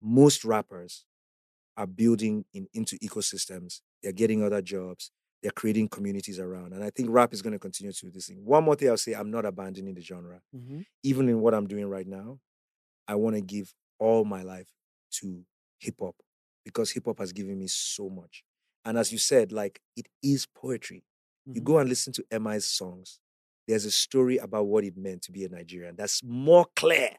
Most rappers are building in, into ecosystems. They're getting other jobs. They're creating communities around. And I think rap is going to continue to do this thing. One more thing I'll say, I'm not abandoning the genre. Mm-hmm. Even in what I'm doing right now, I want to give all my life to hip hop because hip hop has given me so much. And as you said, like it is poetry. You Mhm. go and listen to MI's songs. There's a story about what it meant to be a Nigerian that's more clear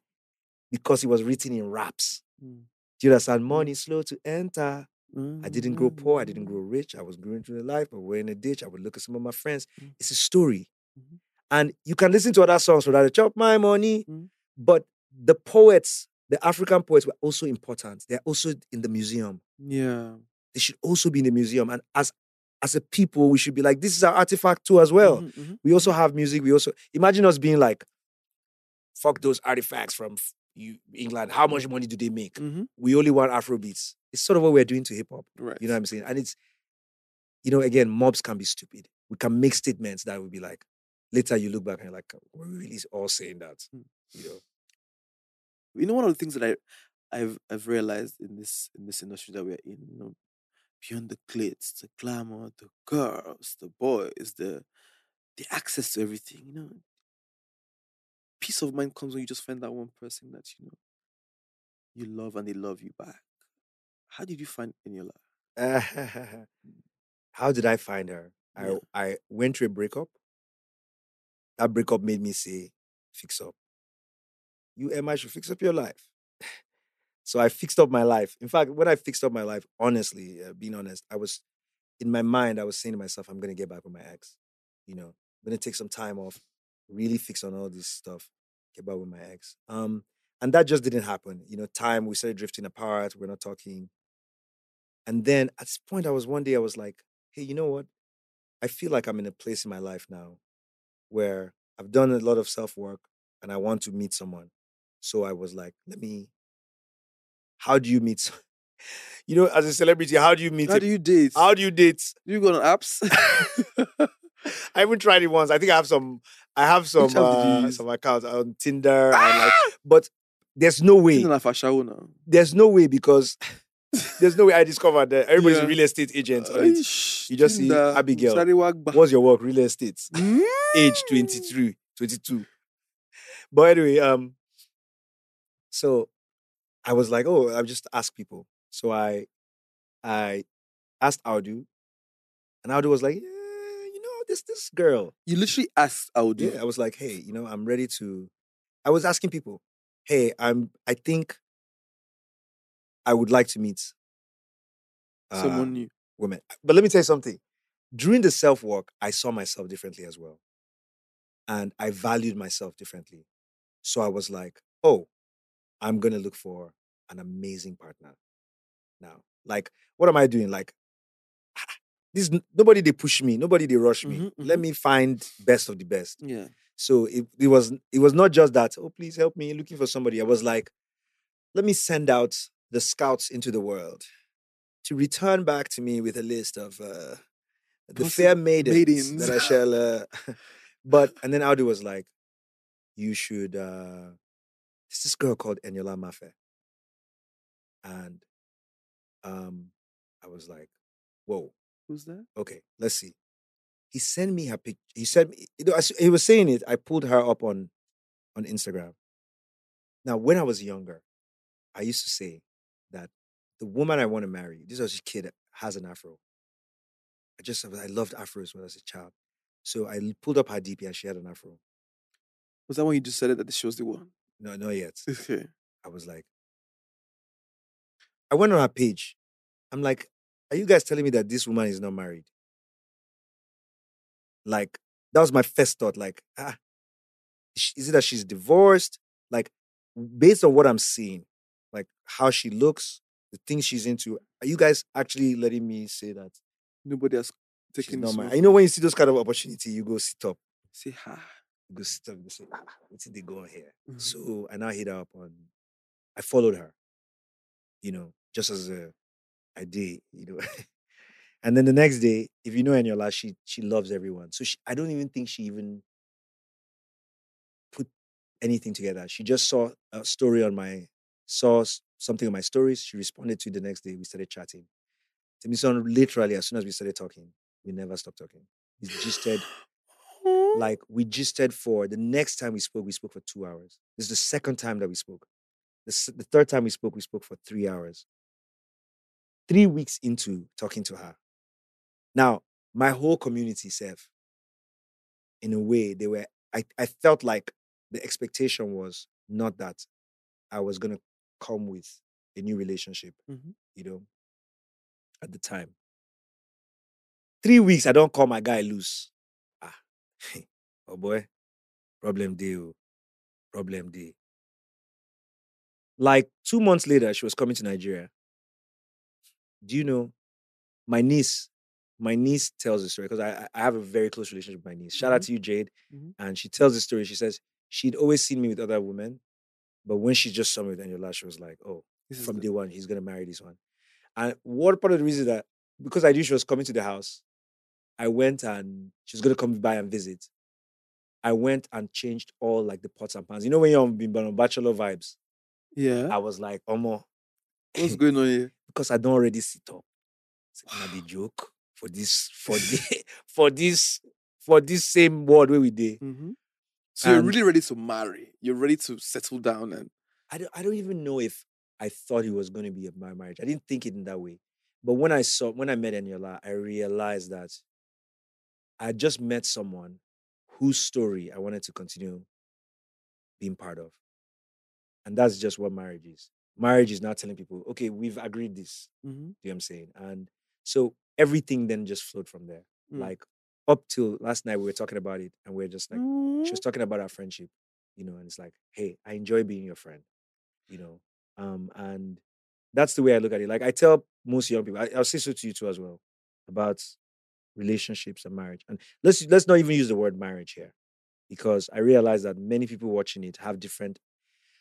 because it was written in raps. Mm. Do you understand? Money slow to enter. I didn't grow poor. I didn't Mm. grow rich. I was growing through the life, but we're in a ditch. I would look at some of my friends. Mm. It's a story. Mhm. And you can listen to other songs without a chop my money. Mm. But the poets, the African poets, were also important. They're also in the museum. Yeah. They should also be in the museum. And as as a people, we should be like, this is our artifact too, as well. Mhm, mhm. We also have music. We also imagine us being like, fuck those artifacts from you, England. How much money do they make? Mhm. We only want Afro beats. It's sort of what we're doing to hip hop. Right. You know what I'm saying? And it's, you know, again, mobs can be stupid. We can make statements that would be like, later you look back and you're like, we're really all saying that. Mm. You know? You know one of the things that I I've I've realized in this in this industry that we're in, you know, beyond the glitz, the glamour, the girls, the boys, the the access to everything, you know. Peace of mind comes when you just find that one person that you know you love and they love you back. How did you find Eniola? How did I find her? Yeah. I I went through a breakup. That breakup made me say, fix up. You MI should fix up your life. so I fixed up my life. In fact, when I fixed up my life, honestly, uh, being honest, I was in my mind, I was saying to myself, I'm gonna get back with my ex. You know, I'm gonna take some time off, really fix on all this stuff, get back with my ex. Um, and that just didn't happen. You know, time we started drifting apart, we're not talking. And then at this point, I was one day, I was like, hey, you know what? I feel like I'm in a place in my life now where I've done a lot of self work and I want to meet someone. So I was like, let me, how do you meet? You know, as a celebrity, how do you meet? How do you date? how do you date? do you go on apps? I haven't tried it once. I think I have some. I have some Which app did you uh, some accounts on Tinder, and like, but there's no way. Tinder na fashawo now. There's no way because there's no way I discovered that everybody's a Yeah. real estate agent. it. You just see Abigail. What's your work? Real estate. Mm. Age 23, 22. But anyway, um, so I was like, oh, I'll just ask people. So I I asked Audu, and Audu was like, yeah, you know, this this girl. You literally asked Audu. Yeah, I was like, hey, you know, I'm ready to. I was asking people, hey, I'm. I think I would like to meet uh, Someone new. women. But let me tell you something. During the self work, I saw myself differently as well, and I valued myself differently. So I was like, oh, I'm gonna look for an amazing partner. Now, like, what am I doing? Like, this nobody they push me, nobody they rush me. Mhm, Let mhm. me find best of the best. Yeah. So it, it was it was not just that, oh please help me looking for somebody. I was like, let me send out the scouts into the world to return back to me with a list of uh, the fair maidens, maidens. that I shall uh, but and then Audu was like, you should uh there's this girl called Eniola Mafe. And um I was like, whoa, Who's that? okay, let's see. He sent me her picture. He said, he was saying it, I pulled her up on on Instagram. Now, when I was younger, I used to say that the woman I want to marry, this was a kid that has an afro. I just I loved afros when I was a child. So I pulled up her DP and she had an afro. Was that when you just said it that she was the one? No, not yet. Okay. I was like, I went on her page. I'm like, are you guys telling me that this woman is not married? Like, that was my first thought. Like, ah, is it that she's divorced? Like, based on what I'm seeing, like how she looks, the things she's into, are you guys actually letting me say that Nobody has taken this? You know, when you see those kind of opportunity, you go sit up. Say ha. You go sit up. You go say, ah, what's they go on here? Mhm. So I now hit her up on. I followed her, you know, just as a I did, you know. and then the next day, if you know Eniola, she she loves everyone. So she, I don't even think she even put anything together. She just saw a story on my saw something on my stories. She responded to it the next day. We started chatting. Timisan, literally, as soon as we started talking, we never stopped talking. We gisted like we gisted for the next time we spoke, we spoke for two hours. This is the second time that we spoke. The, the third time we spoke, we spoke for three hours. Three weeks into talking to her. Now, my whole community, Seth, in a way, they were, I, I felt like the expectation was not that I was going to come with a new relationship, Mhm. you know, at the time. Three weeks, I don't call my guy loose. Oh boy, problem deal, problem deal. Like two months later, she was coming to Nigeria. Do you know my niece? My niece tells the story because I, I- have a very close relationship with my niece. Shout out Mhm. to you, Jade. Mhm. And she tells the story. She says she'd always seen me with other women, but when she just saw me with Eniola, she was like, "Oh, This from day one, he's gonna marry this one." And what part of the reason that because I knew she was coming to the house, I went and she's gonna come by and visit. I went and changed all like the pots and pans. You know when you're on, been on bachelor vibes, Yeah. I was like, "Omo," What's going on here? because I don't already sit up. Say, "Na the joke for this for the for this for this same word where we did. hmm So you're really ready to marry. You're ready to settle down and I don't, I don't even know if I thought it was going to be a my marriage. I didn't think it in that way. But when I saw, when I met Eniola, I realized that I just met someone whose story I wanted to continue being part of. And that's just what marriage is. Marriage is not telling people, okay, we've agreed this. Mhm. Do you know what I'm saying? And so everything then just flowed from there. Mm. Like up till last night, we were talking about it and we are just like, she Mm. was talking about our friendship, you know, and it's like, hey, I enjoy being your friend, you know. Um, and that's the way I look at it. Like I tell most young people, I, I'll say so to you too as well, about relationships and marriage. And let's let's not even use the word marriage here, because I realize that many people watching it have different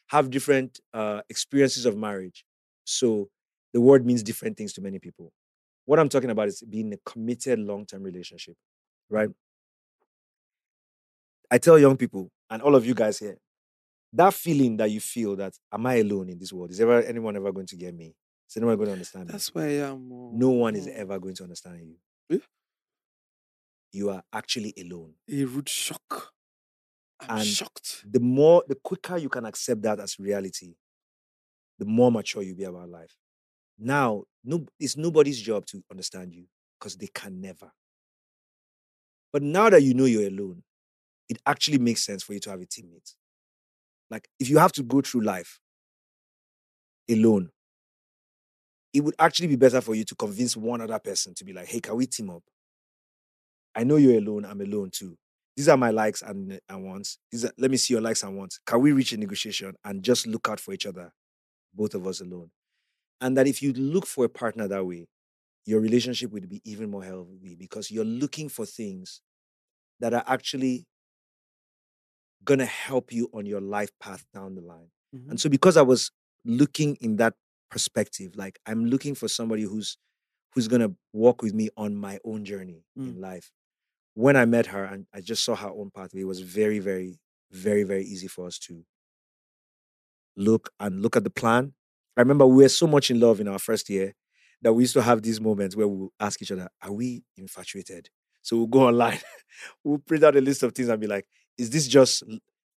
have different uh, experiences of marriage. So the word means different things to many people. What I'm talking about is being a committed long-term relationship, right? I tell young people and all of you guys here, that feeling that you feel that am I alone in this world? Is ever anyone ever going to get me? Is anyone going to understand me? That's where I am. oh. No one is Oh. ever going to understand you. Yeah. You are actually alone. a rude shock. I'm And shocked. The more, the quicker you can accept that as reality, the more mature you'll be about life. Now, no, it's nobody's job to understand you because they can never. But now that you know you're alone, it actually makes sense for you to have a teammate. Like if you have to go through life alone, it would actually be better for you to convince one other person to be like, hey, can we team up? I know you're alone, I'm alone too. These are my likes and, and wants. These are, let me see your likes and wants. Can we reach a negotiation and just look out for each other, both of us alone? And that if you look for a partner that way, your relationship would be even more healthy because you're looking for things that are actually going to help you on your life path down the line. Mhm. And so because I was looking in that perspective, like I'm looking for somebody who's who's going to walk with me on my own journey in life. When I met her and I just saw her own pathway, it was very very very very easy for us to look and look at the plan. I remember we were so much in love in our first year that we used to have these moments where we would ask each other, Are we infatuated? So we'll go online, we'll print out a list of things and be like, Is this just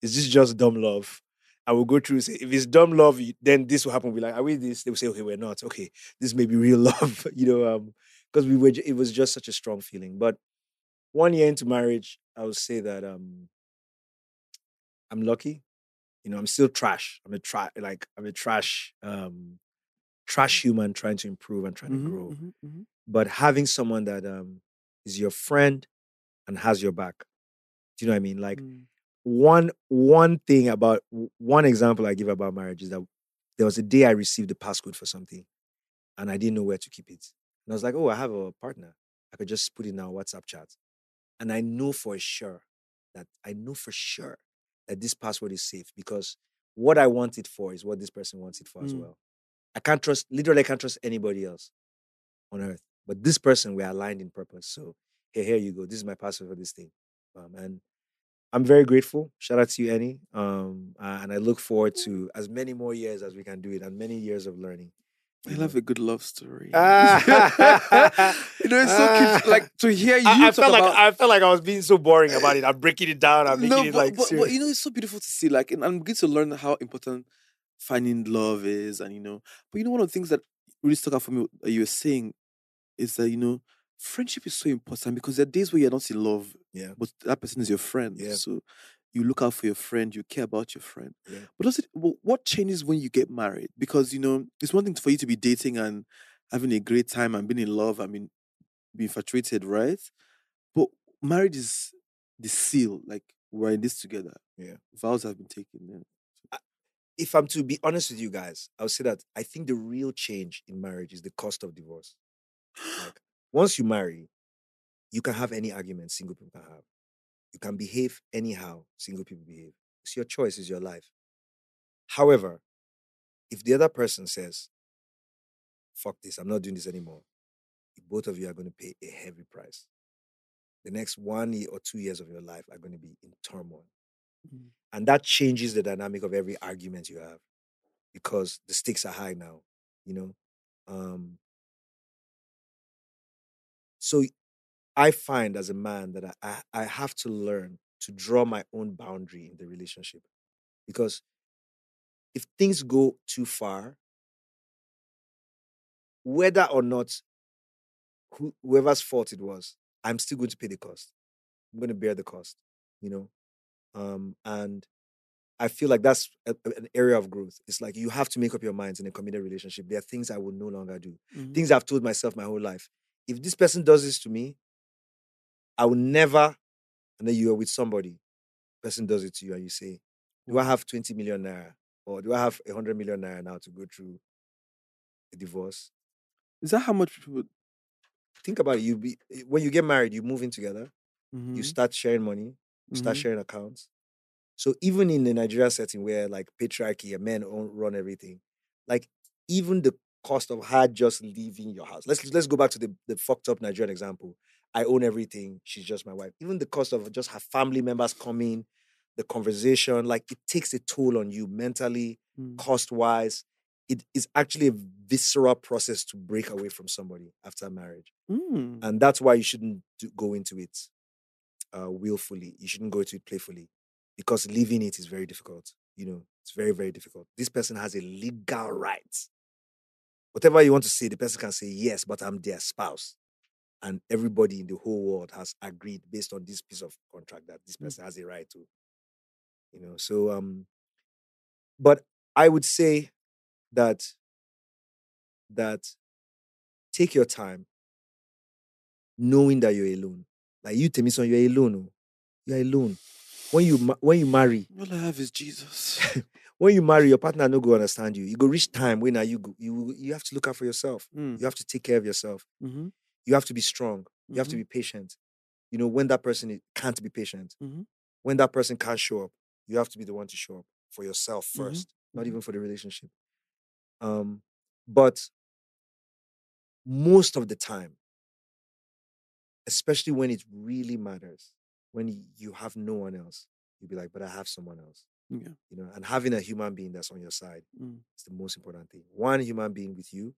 is this just dumb love? And we'll go through say, if it's dumb love, then this will happen. We're like, are we this? They will say, okay, we're not. Okay, this may be real love, you know, um, because we were it was just such a strong feeling. But one year into marriage, I would say that um I'm lucky. You know, I'm still trash. I'm a trash like I'm a trash um trash human trying to improve and trying Mhm, to grow. mhm, mhm. But having someone that um is your friend and has your back. Do you know what I mean? Like Mm. one one thing about one example I give about marriage is that there was a day I received the passcode for something and I didn't know where to keep it. And I was like, oh, I have a partner. I could just put it in our WhatsApp chat. And I know for sure that I know for sure that this password is safe because what I want it for is what this person wants it for as Mm. well. I can't trust, literally, I can't trust anybody else on earth. But this person, we're aligned in purpose. So, hey, here you go. This is my password for this thing. Um, and I'm very grateful. Shout out to you, Annie. Um, uh, and I look forward to as many more years as we can do it, and many years of learning. I love a good love story. Ah. you know, it's so cute. Like to hear you I, I talk felt like about. I felt like I was being so boring about it. I'm breaking it down. I'm making no, it like but, but you know, it's so beautiful to see. Like, and I'm beginning to learn how important finding love is, and you know, but you know, one of the things that really stuck out for me that you were saying is that you know, friendship is so important because there are days where you're not in love, Yeah. but that person is your friend. Yeah. So you look out for your friend, you care about your friend. Yeah. But does it? What changes when you get married? Because you know, it's one thing for you to be dating and having a great time and being in love. I mean, be infatuated, right? But marriage is the seal. Like we're in this together. Yeah. Vows have been taken. Yeah. if I'm to be honest with you guys, I would say that I think the real change in marriage is the cost of divorce. Like once you marry, you can have any argument single people can have. You can behave anyhow single people behave. It's your choice, it's your life. However, if the other person says, fuck this, I'm not doing this anymore, both of you are going to pay a heavy price. The next one year or two years of your life are going to be in turmoil. Mm. And that changes the dynamic of every argument you have because the stakes are high now, you know. Um, so I find as a man that I, I, have to learn to draw my own boundary in the relationship because if things go too far, whether or not who, whoever's fault it was, I'm still going to pay the cost. I'm going to bear the cost, you know. Um, and I feel like that's a, an area of growth. It's like you have to make up your minds in a committed relationship. There are things I will no longer do. Mhm. Things I've told myself my whole life. If this person does this to me, I will never. And then you are with somebody, person does it to you, and you say, "Do I have 20 million naira, or do I have 100 million naira now to go through a divorce?" Is that how much people? Think about it. You be when you get married, you move in together. you Mhm, start sharing money, you start mhm. sharing accounts. So even in the Nigeria setting where like patriarchy and men own, run everything, like even the cost of her just leaving your house. Let's let's go back to the, the fucked up Nigerian example. I own everything. She's just my wife. Even the cost of just her family members coming, the conversation, like it takes a toll on you mentally, Mm. cost wise. It is actually a visceral process to break away from somebody after marriage Mm. and that's why you shouldn't do, go into it uh, willfully. You shouldn't go into it playfully, because leaving it is very difficult. You know, it's very very difficult. This person has a legal right. Whatever you want to say, the person can say yes, but I'm their spouse, and everybody in the whole world has agreed based on this piece of contract that this Mm. person has a right to. You know, so um, but I would say that that take your time knowing that you're alone. Like you, Timisan, you're alone. oh. You're alone. When you ma- when you marry, All I have is Jesus. when you marry, your partner no go understand you. You go reach time when are you go, you you have to look out for yourself. Mm. You have to take care of yourself. Mhm, You have to be strong. You have to mhm, be patient. You know when that person can't be patient, mhm, when that person can't show up, you have to be the one to show up for yourself Mhm, 1st not mhm. even for the relationship. Um, but most of the time, especially when it really matters, when you have no one else, you'll be like, but I have someone else. Yeah. You know, and having a human being that's on your side Mm. is the most important thing. One human being with you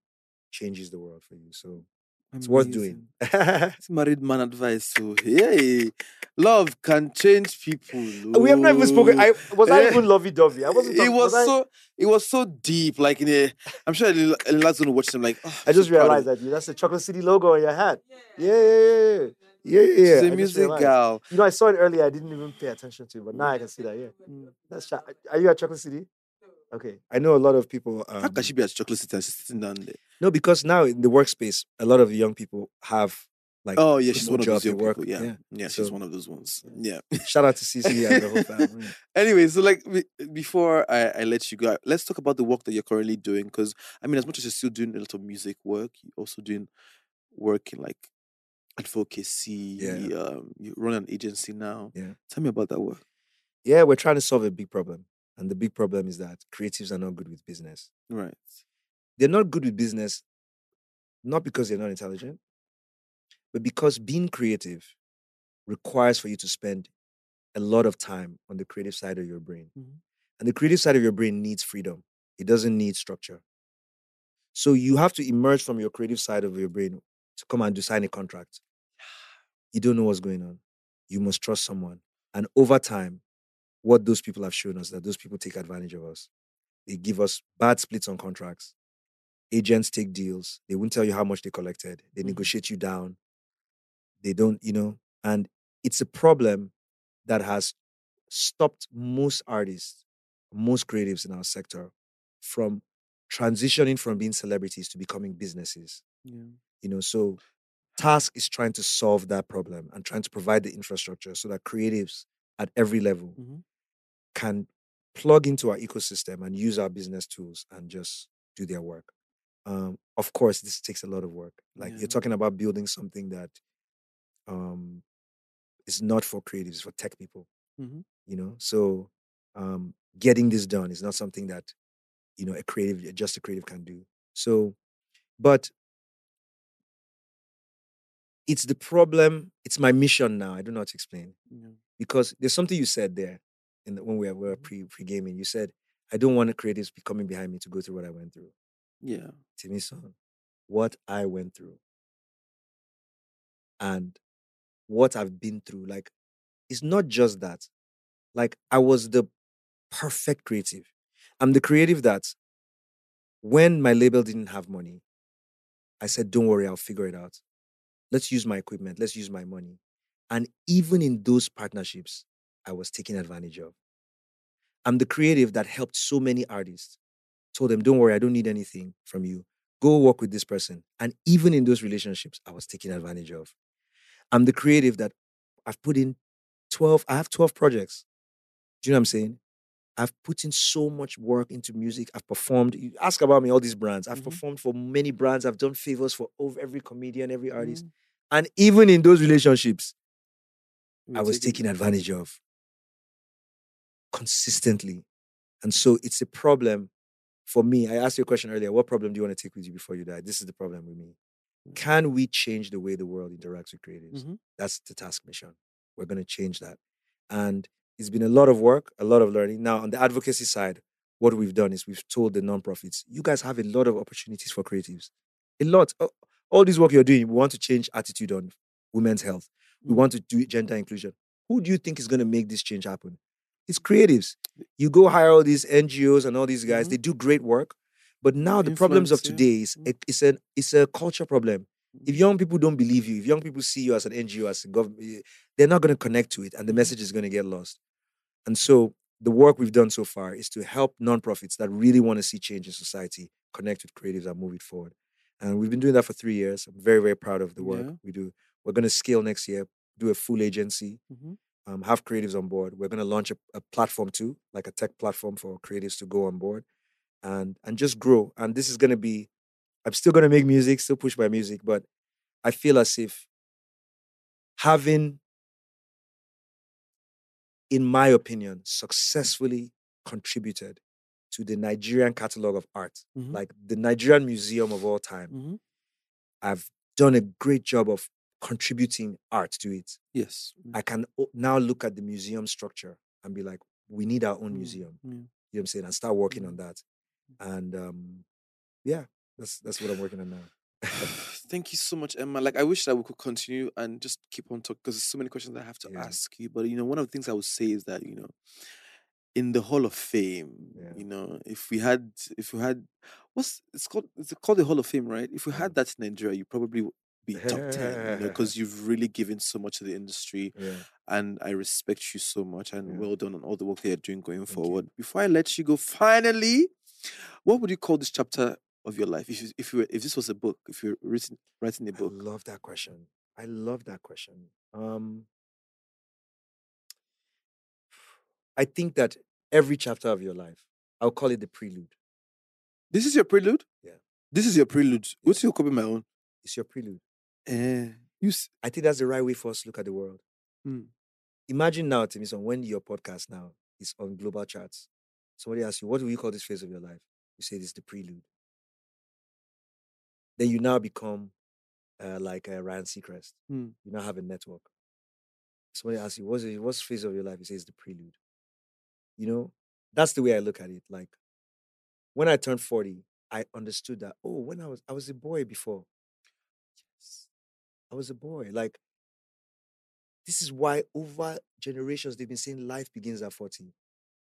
changes the world for you. So it's worth doing. It's married man advice. So hey, love can change people. we have not even spoken. oh. I was I Eh, even lovey dovey. I wasn't. It talking- was I- so it was so deep. Like in a, I'm sure Elila's gonna watch them. Like oh, I just so realized that you. That's the Chocolate City logo on your hat. Yeah, yeah, yeah, yeah, yeah. yeah, yeah. She's I a music gal. You know, I saw it earlier. I didn't even pay attention to it, but now I can see that. Yeah, Mm. that's. Are you at Chocolate City? Okay, I know a lot of people. Um, How can she be at chocolate city and she's sitting down there? No, because now in the workspace, a lot of young people have like. Oh yeah, she's one of those young work- people. Yeah, yeah. yeah, she's So- one of those ones. Yeah. Shout out to CC and the whole family. anyway, so like before I, I let you go, let's talk about the work that you're currently doing. Because I mean, as much as you're still doing a lot of music work, you're also doing work in like advocacy. Yeah. Um, you run an agency now. Yeah. Tell me about that work. Yeah, we're trying to solve a big problem, and the big problem is that creatives are not good with business. Right. they're not good with business, not because they're not intelligent, but because being creative requires for you to spend a lot of time on the creative side of your brain. Mhm. And the creative side of your brain needs freedom. It doesn't need structure. So you have to emerge from your creative side of your brain to come and do sign a contract. You don't know what's going on. You must trust someone. And over time, what those people have shown us that those people take advantage of us. They give us bad splits on contracts. Agents take deals. They won't tell you how much they collected. They Mhm. negotiate you down. They don't, you know, and it's a problem that has stopped most artists, most creatives in our sector from transitioning from being celebrities to becoming businesses. Yeah. You know, so Task is trying to solve that problem and trying to provide the infrastructure so that creatives at every level Mhm. Can plug into our ecosystem and use our business tools and just do their work. Um, of course, this takes a lot of work. Like Yeah. you're talking about building something that um, is not for creatives, for tech people. Mhm. You know, so um, getting this done is not something that you know a creative, just a creative can do. So, but it's the problem. It's my mission now. I don't know how to explain Yeah. because there's something you said there in the, when we were, we were pre pre gaming. You said I don't want the creatives be coming behind me to go through what I went through. Yeah. to me, son, what I went through and what I've been through. Like, it's not just that. Like, I was the perfect creative. I'm the creative that when my label didn't have money, I said, don't worry, I'll figure it out. Let's use my equipment, let's use my money. And even in those partnerships, I was taken advantage of. I'm the creative that helped so many artists. Told them, don't worry, I don't need anything from you. Go work with this person. And even in those relationships, I was taken advantage of. I'm the creative that I've put in 12, I have 12 projects. Do you know what I'm saying? I've put in so much work into music. I've performed. You ask about me, all these brands. I've Mhm. performed for many brands. I've done favors for over every comedian, every artist. Mhm. And even in those relationships, You I was taken advantage of consistently. And so it's a problem for me. I asked you a question earlier what problem do you want to take with you before you die? This is the problem with me. Mm. Can we change the way the world interacts with creatives? Mhm. That's the task mission. We're going to change that. And it's been a lot of work, a lot of learning. Now, on the advocacy side, what we've done is we've told the nonprofits, you guys have a lot of opportunities for creatives. A lot. All this work you're doing, we want to change attitude on women's health. We Mm. want to do gender inclusion. Who do you think is going to make this change happen? It's creatives. You go hire all these NGOs and all these guys, Mhm. they do great work. But now the problems of yeah. today is Mm. it's a it's a culture problem. If Mhm. young people don't believe you, if young people see you as an NGO, as a government, they're not going to connect to it, and the Mhm. message is going to get lost. And so, the work we've done so far is to help nonprofits that really want to see change in society connect with creatives and move it forward. And we've been doing that for three years. I'm very, very proud of the work Yeah. we do. We're going to scale next year, do a full agency, Mhm. Um, have creatives on board. We're going to launch a, a platform too, like a tech platform for creatives to go on board and and just grow. And this is going to be, I'm still going to make music, still push my music, but I feel as if having, in my opinion, successfully contributed to the Nigerian catalog of art, Mhm. like the Nigerian Museum of all time. Mhm. I've done a great job of contributing art to it. Yes. I can now look at the museum structure and be like, we need our own Mm, museum. yeah. You know what I'm saying? And start working on Mm. that. And um, yeah, that's that's what I'm working on now. Thank you so much, MI. Like, I wish that we could continue and just keep on talking because there's so many questions I have to Yeah. ask you. But you know, one of the things I would say is that you know, in the Hall of Fame, Yeah. you know, if we had, if we had, what's it's called? It's called the Hall of Fame, right? If we had that in Nigeria, you probably be top ten, you know, because you've really given so much to the industry, yeah. and I respect you so much, and Yeah. well done on all the work that you're doing going you. forward. Before I let you go, finally, what would you call this chapter of your life if you, if you were, if this was a book, if you're written writing a book? love that question. I love that question. Um, I think that every chapter of your life, I'll call it the prelude. This is your prelude. Yeah. This is your prelude. What's your copy my own? It's your prelude. Eh, you. s- I think that's the right way for us to look at the world. Mm. Imagine now, Timisan, when your podcast now is on global charts. Somebody asks you, what do you call this phase of your life? You say this is the prelude. Then you now become uh, like uh, Ryan Seacrest. Mm. You now have a network. somebody asks you, what's the what's phase of your life? You say it's the prelude. You know, that's the way I look at it. Like when I turned 40, I understood that, oh, when I was I was a boy before. I was a boy. Like this is why over generations they've been saying life begins at 40.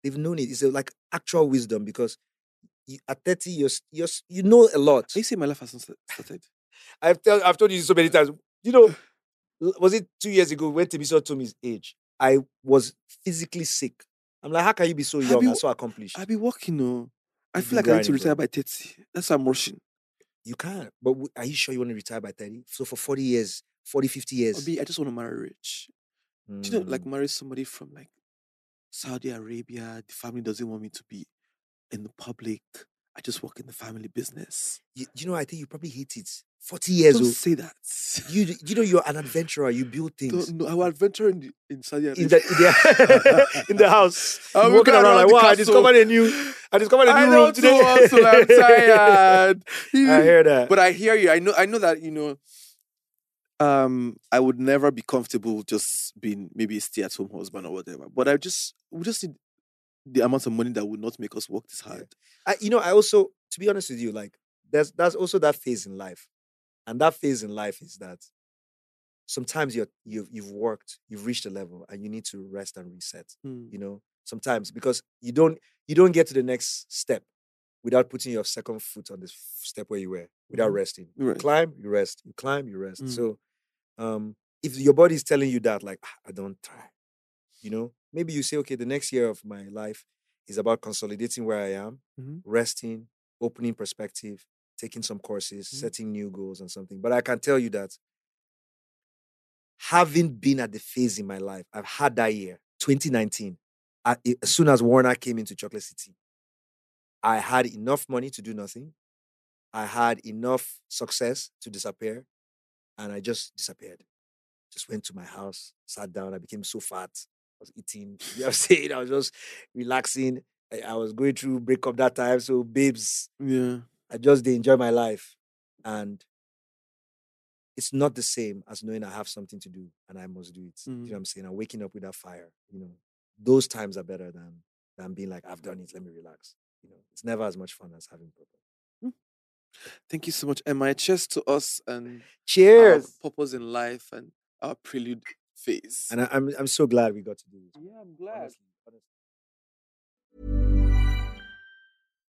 They've known it. It's a, like actual wisdom because you, at 30, you're, you're, you know a lot. You say my life hasn't started. I've, tell, I've told you so many times. You know, was it two years ago when Timisan told me his age? I was physically sick. I'm like, how can you be so young you- and so accomplished? I be working, no. I feel like I need to retire by 30. That's why I'm rushing. You can't. But w- are you sure you want to retire by 30? So for 40 years, 40, 50 years. Obi, I just want to marry rich. Do you know, like Mm. marry somebody from like Saudi Arabia? The family doesn't want me to be in the public. I just work in the family business. you, you know, I think you probably hate it. 40 years Don't old. say that. You you know you're an adventurer. You build things Don't, no, I will adventure in, the, in Saudi Arabia. in the in the, in the house. Be walking around around like wow! I discovered a new I discovered a new I room today. hustle. I'm tired. I hear that. But I hear you. I know. I know that you know. Um, I would never be comfortable just being maybe a stay-at-home husband or whatever. But I just we just need the amount of money that would not make us work this Yeah. hard. I, you know, I also, to be honest with you, like there's that's also that phase in life, and that phase in life is that sometimes you're you've you've worked, you've reached a level, and you need to rest and reset. Mm. You know, sometimes because you don't you don't get to the next step without putting your second foot on this f- step where you were without Mhm. resting. You climb, you rest. You climb, you rest. Mm. So, um, if your body is telling you that, like, "Ah, I don't try, you know, maybe you say, okay, the next year of my life is about consolidating where I am, Mhm. resting, opening perspective, taking some courses, Mhm. setting new goals and something. But I can tell you that having been at the phase in my life, I've had that year, 2019, I- i- as soon as Warner came into Chocolate City, I had enough money to do nothing. I had enough success to disappear, and I just disappeared. Just went to my house, sat down. I became so fat. I was eating. You know what I'm saying? I was just relaxing. I, I was going through breakup that time. So, babes, Yeah. I just enjoy my life. And it's not the same as knowing I have something to do and I must do it. You know Mm. what I'm saying? I'm waking up with that fire. You know, those times are better than than being like, I've done it, let me relax. You know, it's never as much fun as having purpose. Thank you so much, MI. Cheers to us and our Cheers. purpose in life and our prelude phase. And I, I'm I'm so glad we got to do this. yeah, I'm glad. Honestly, honestly.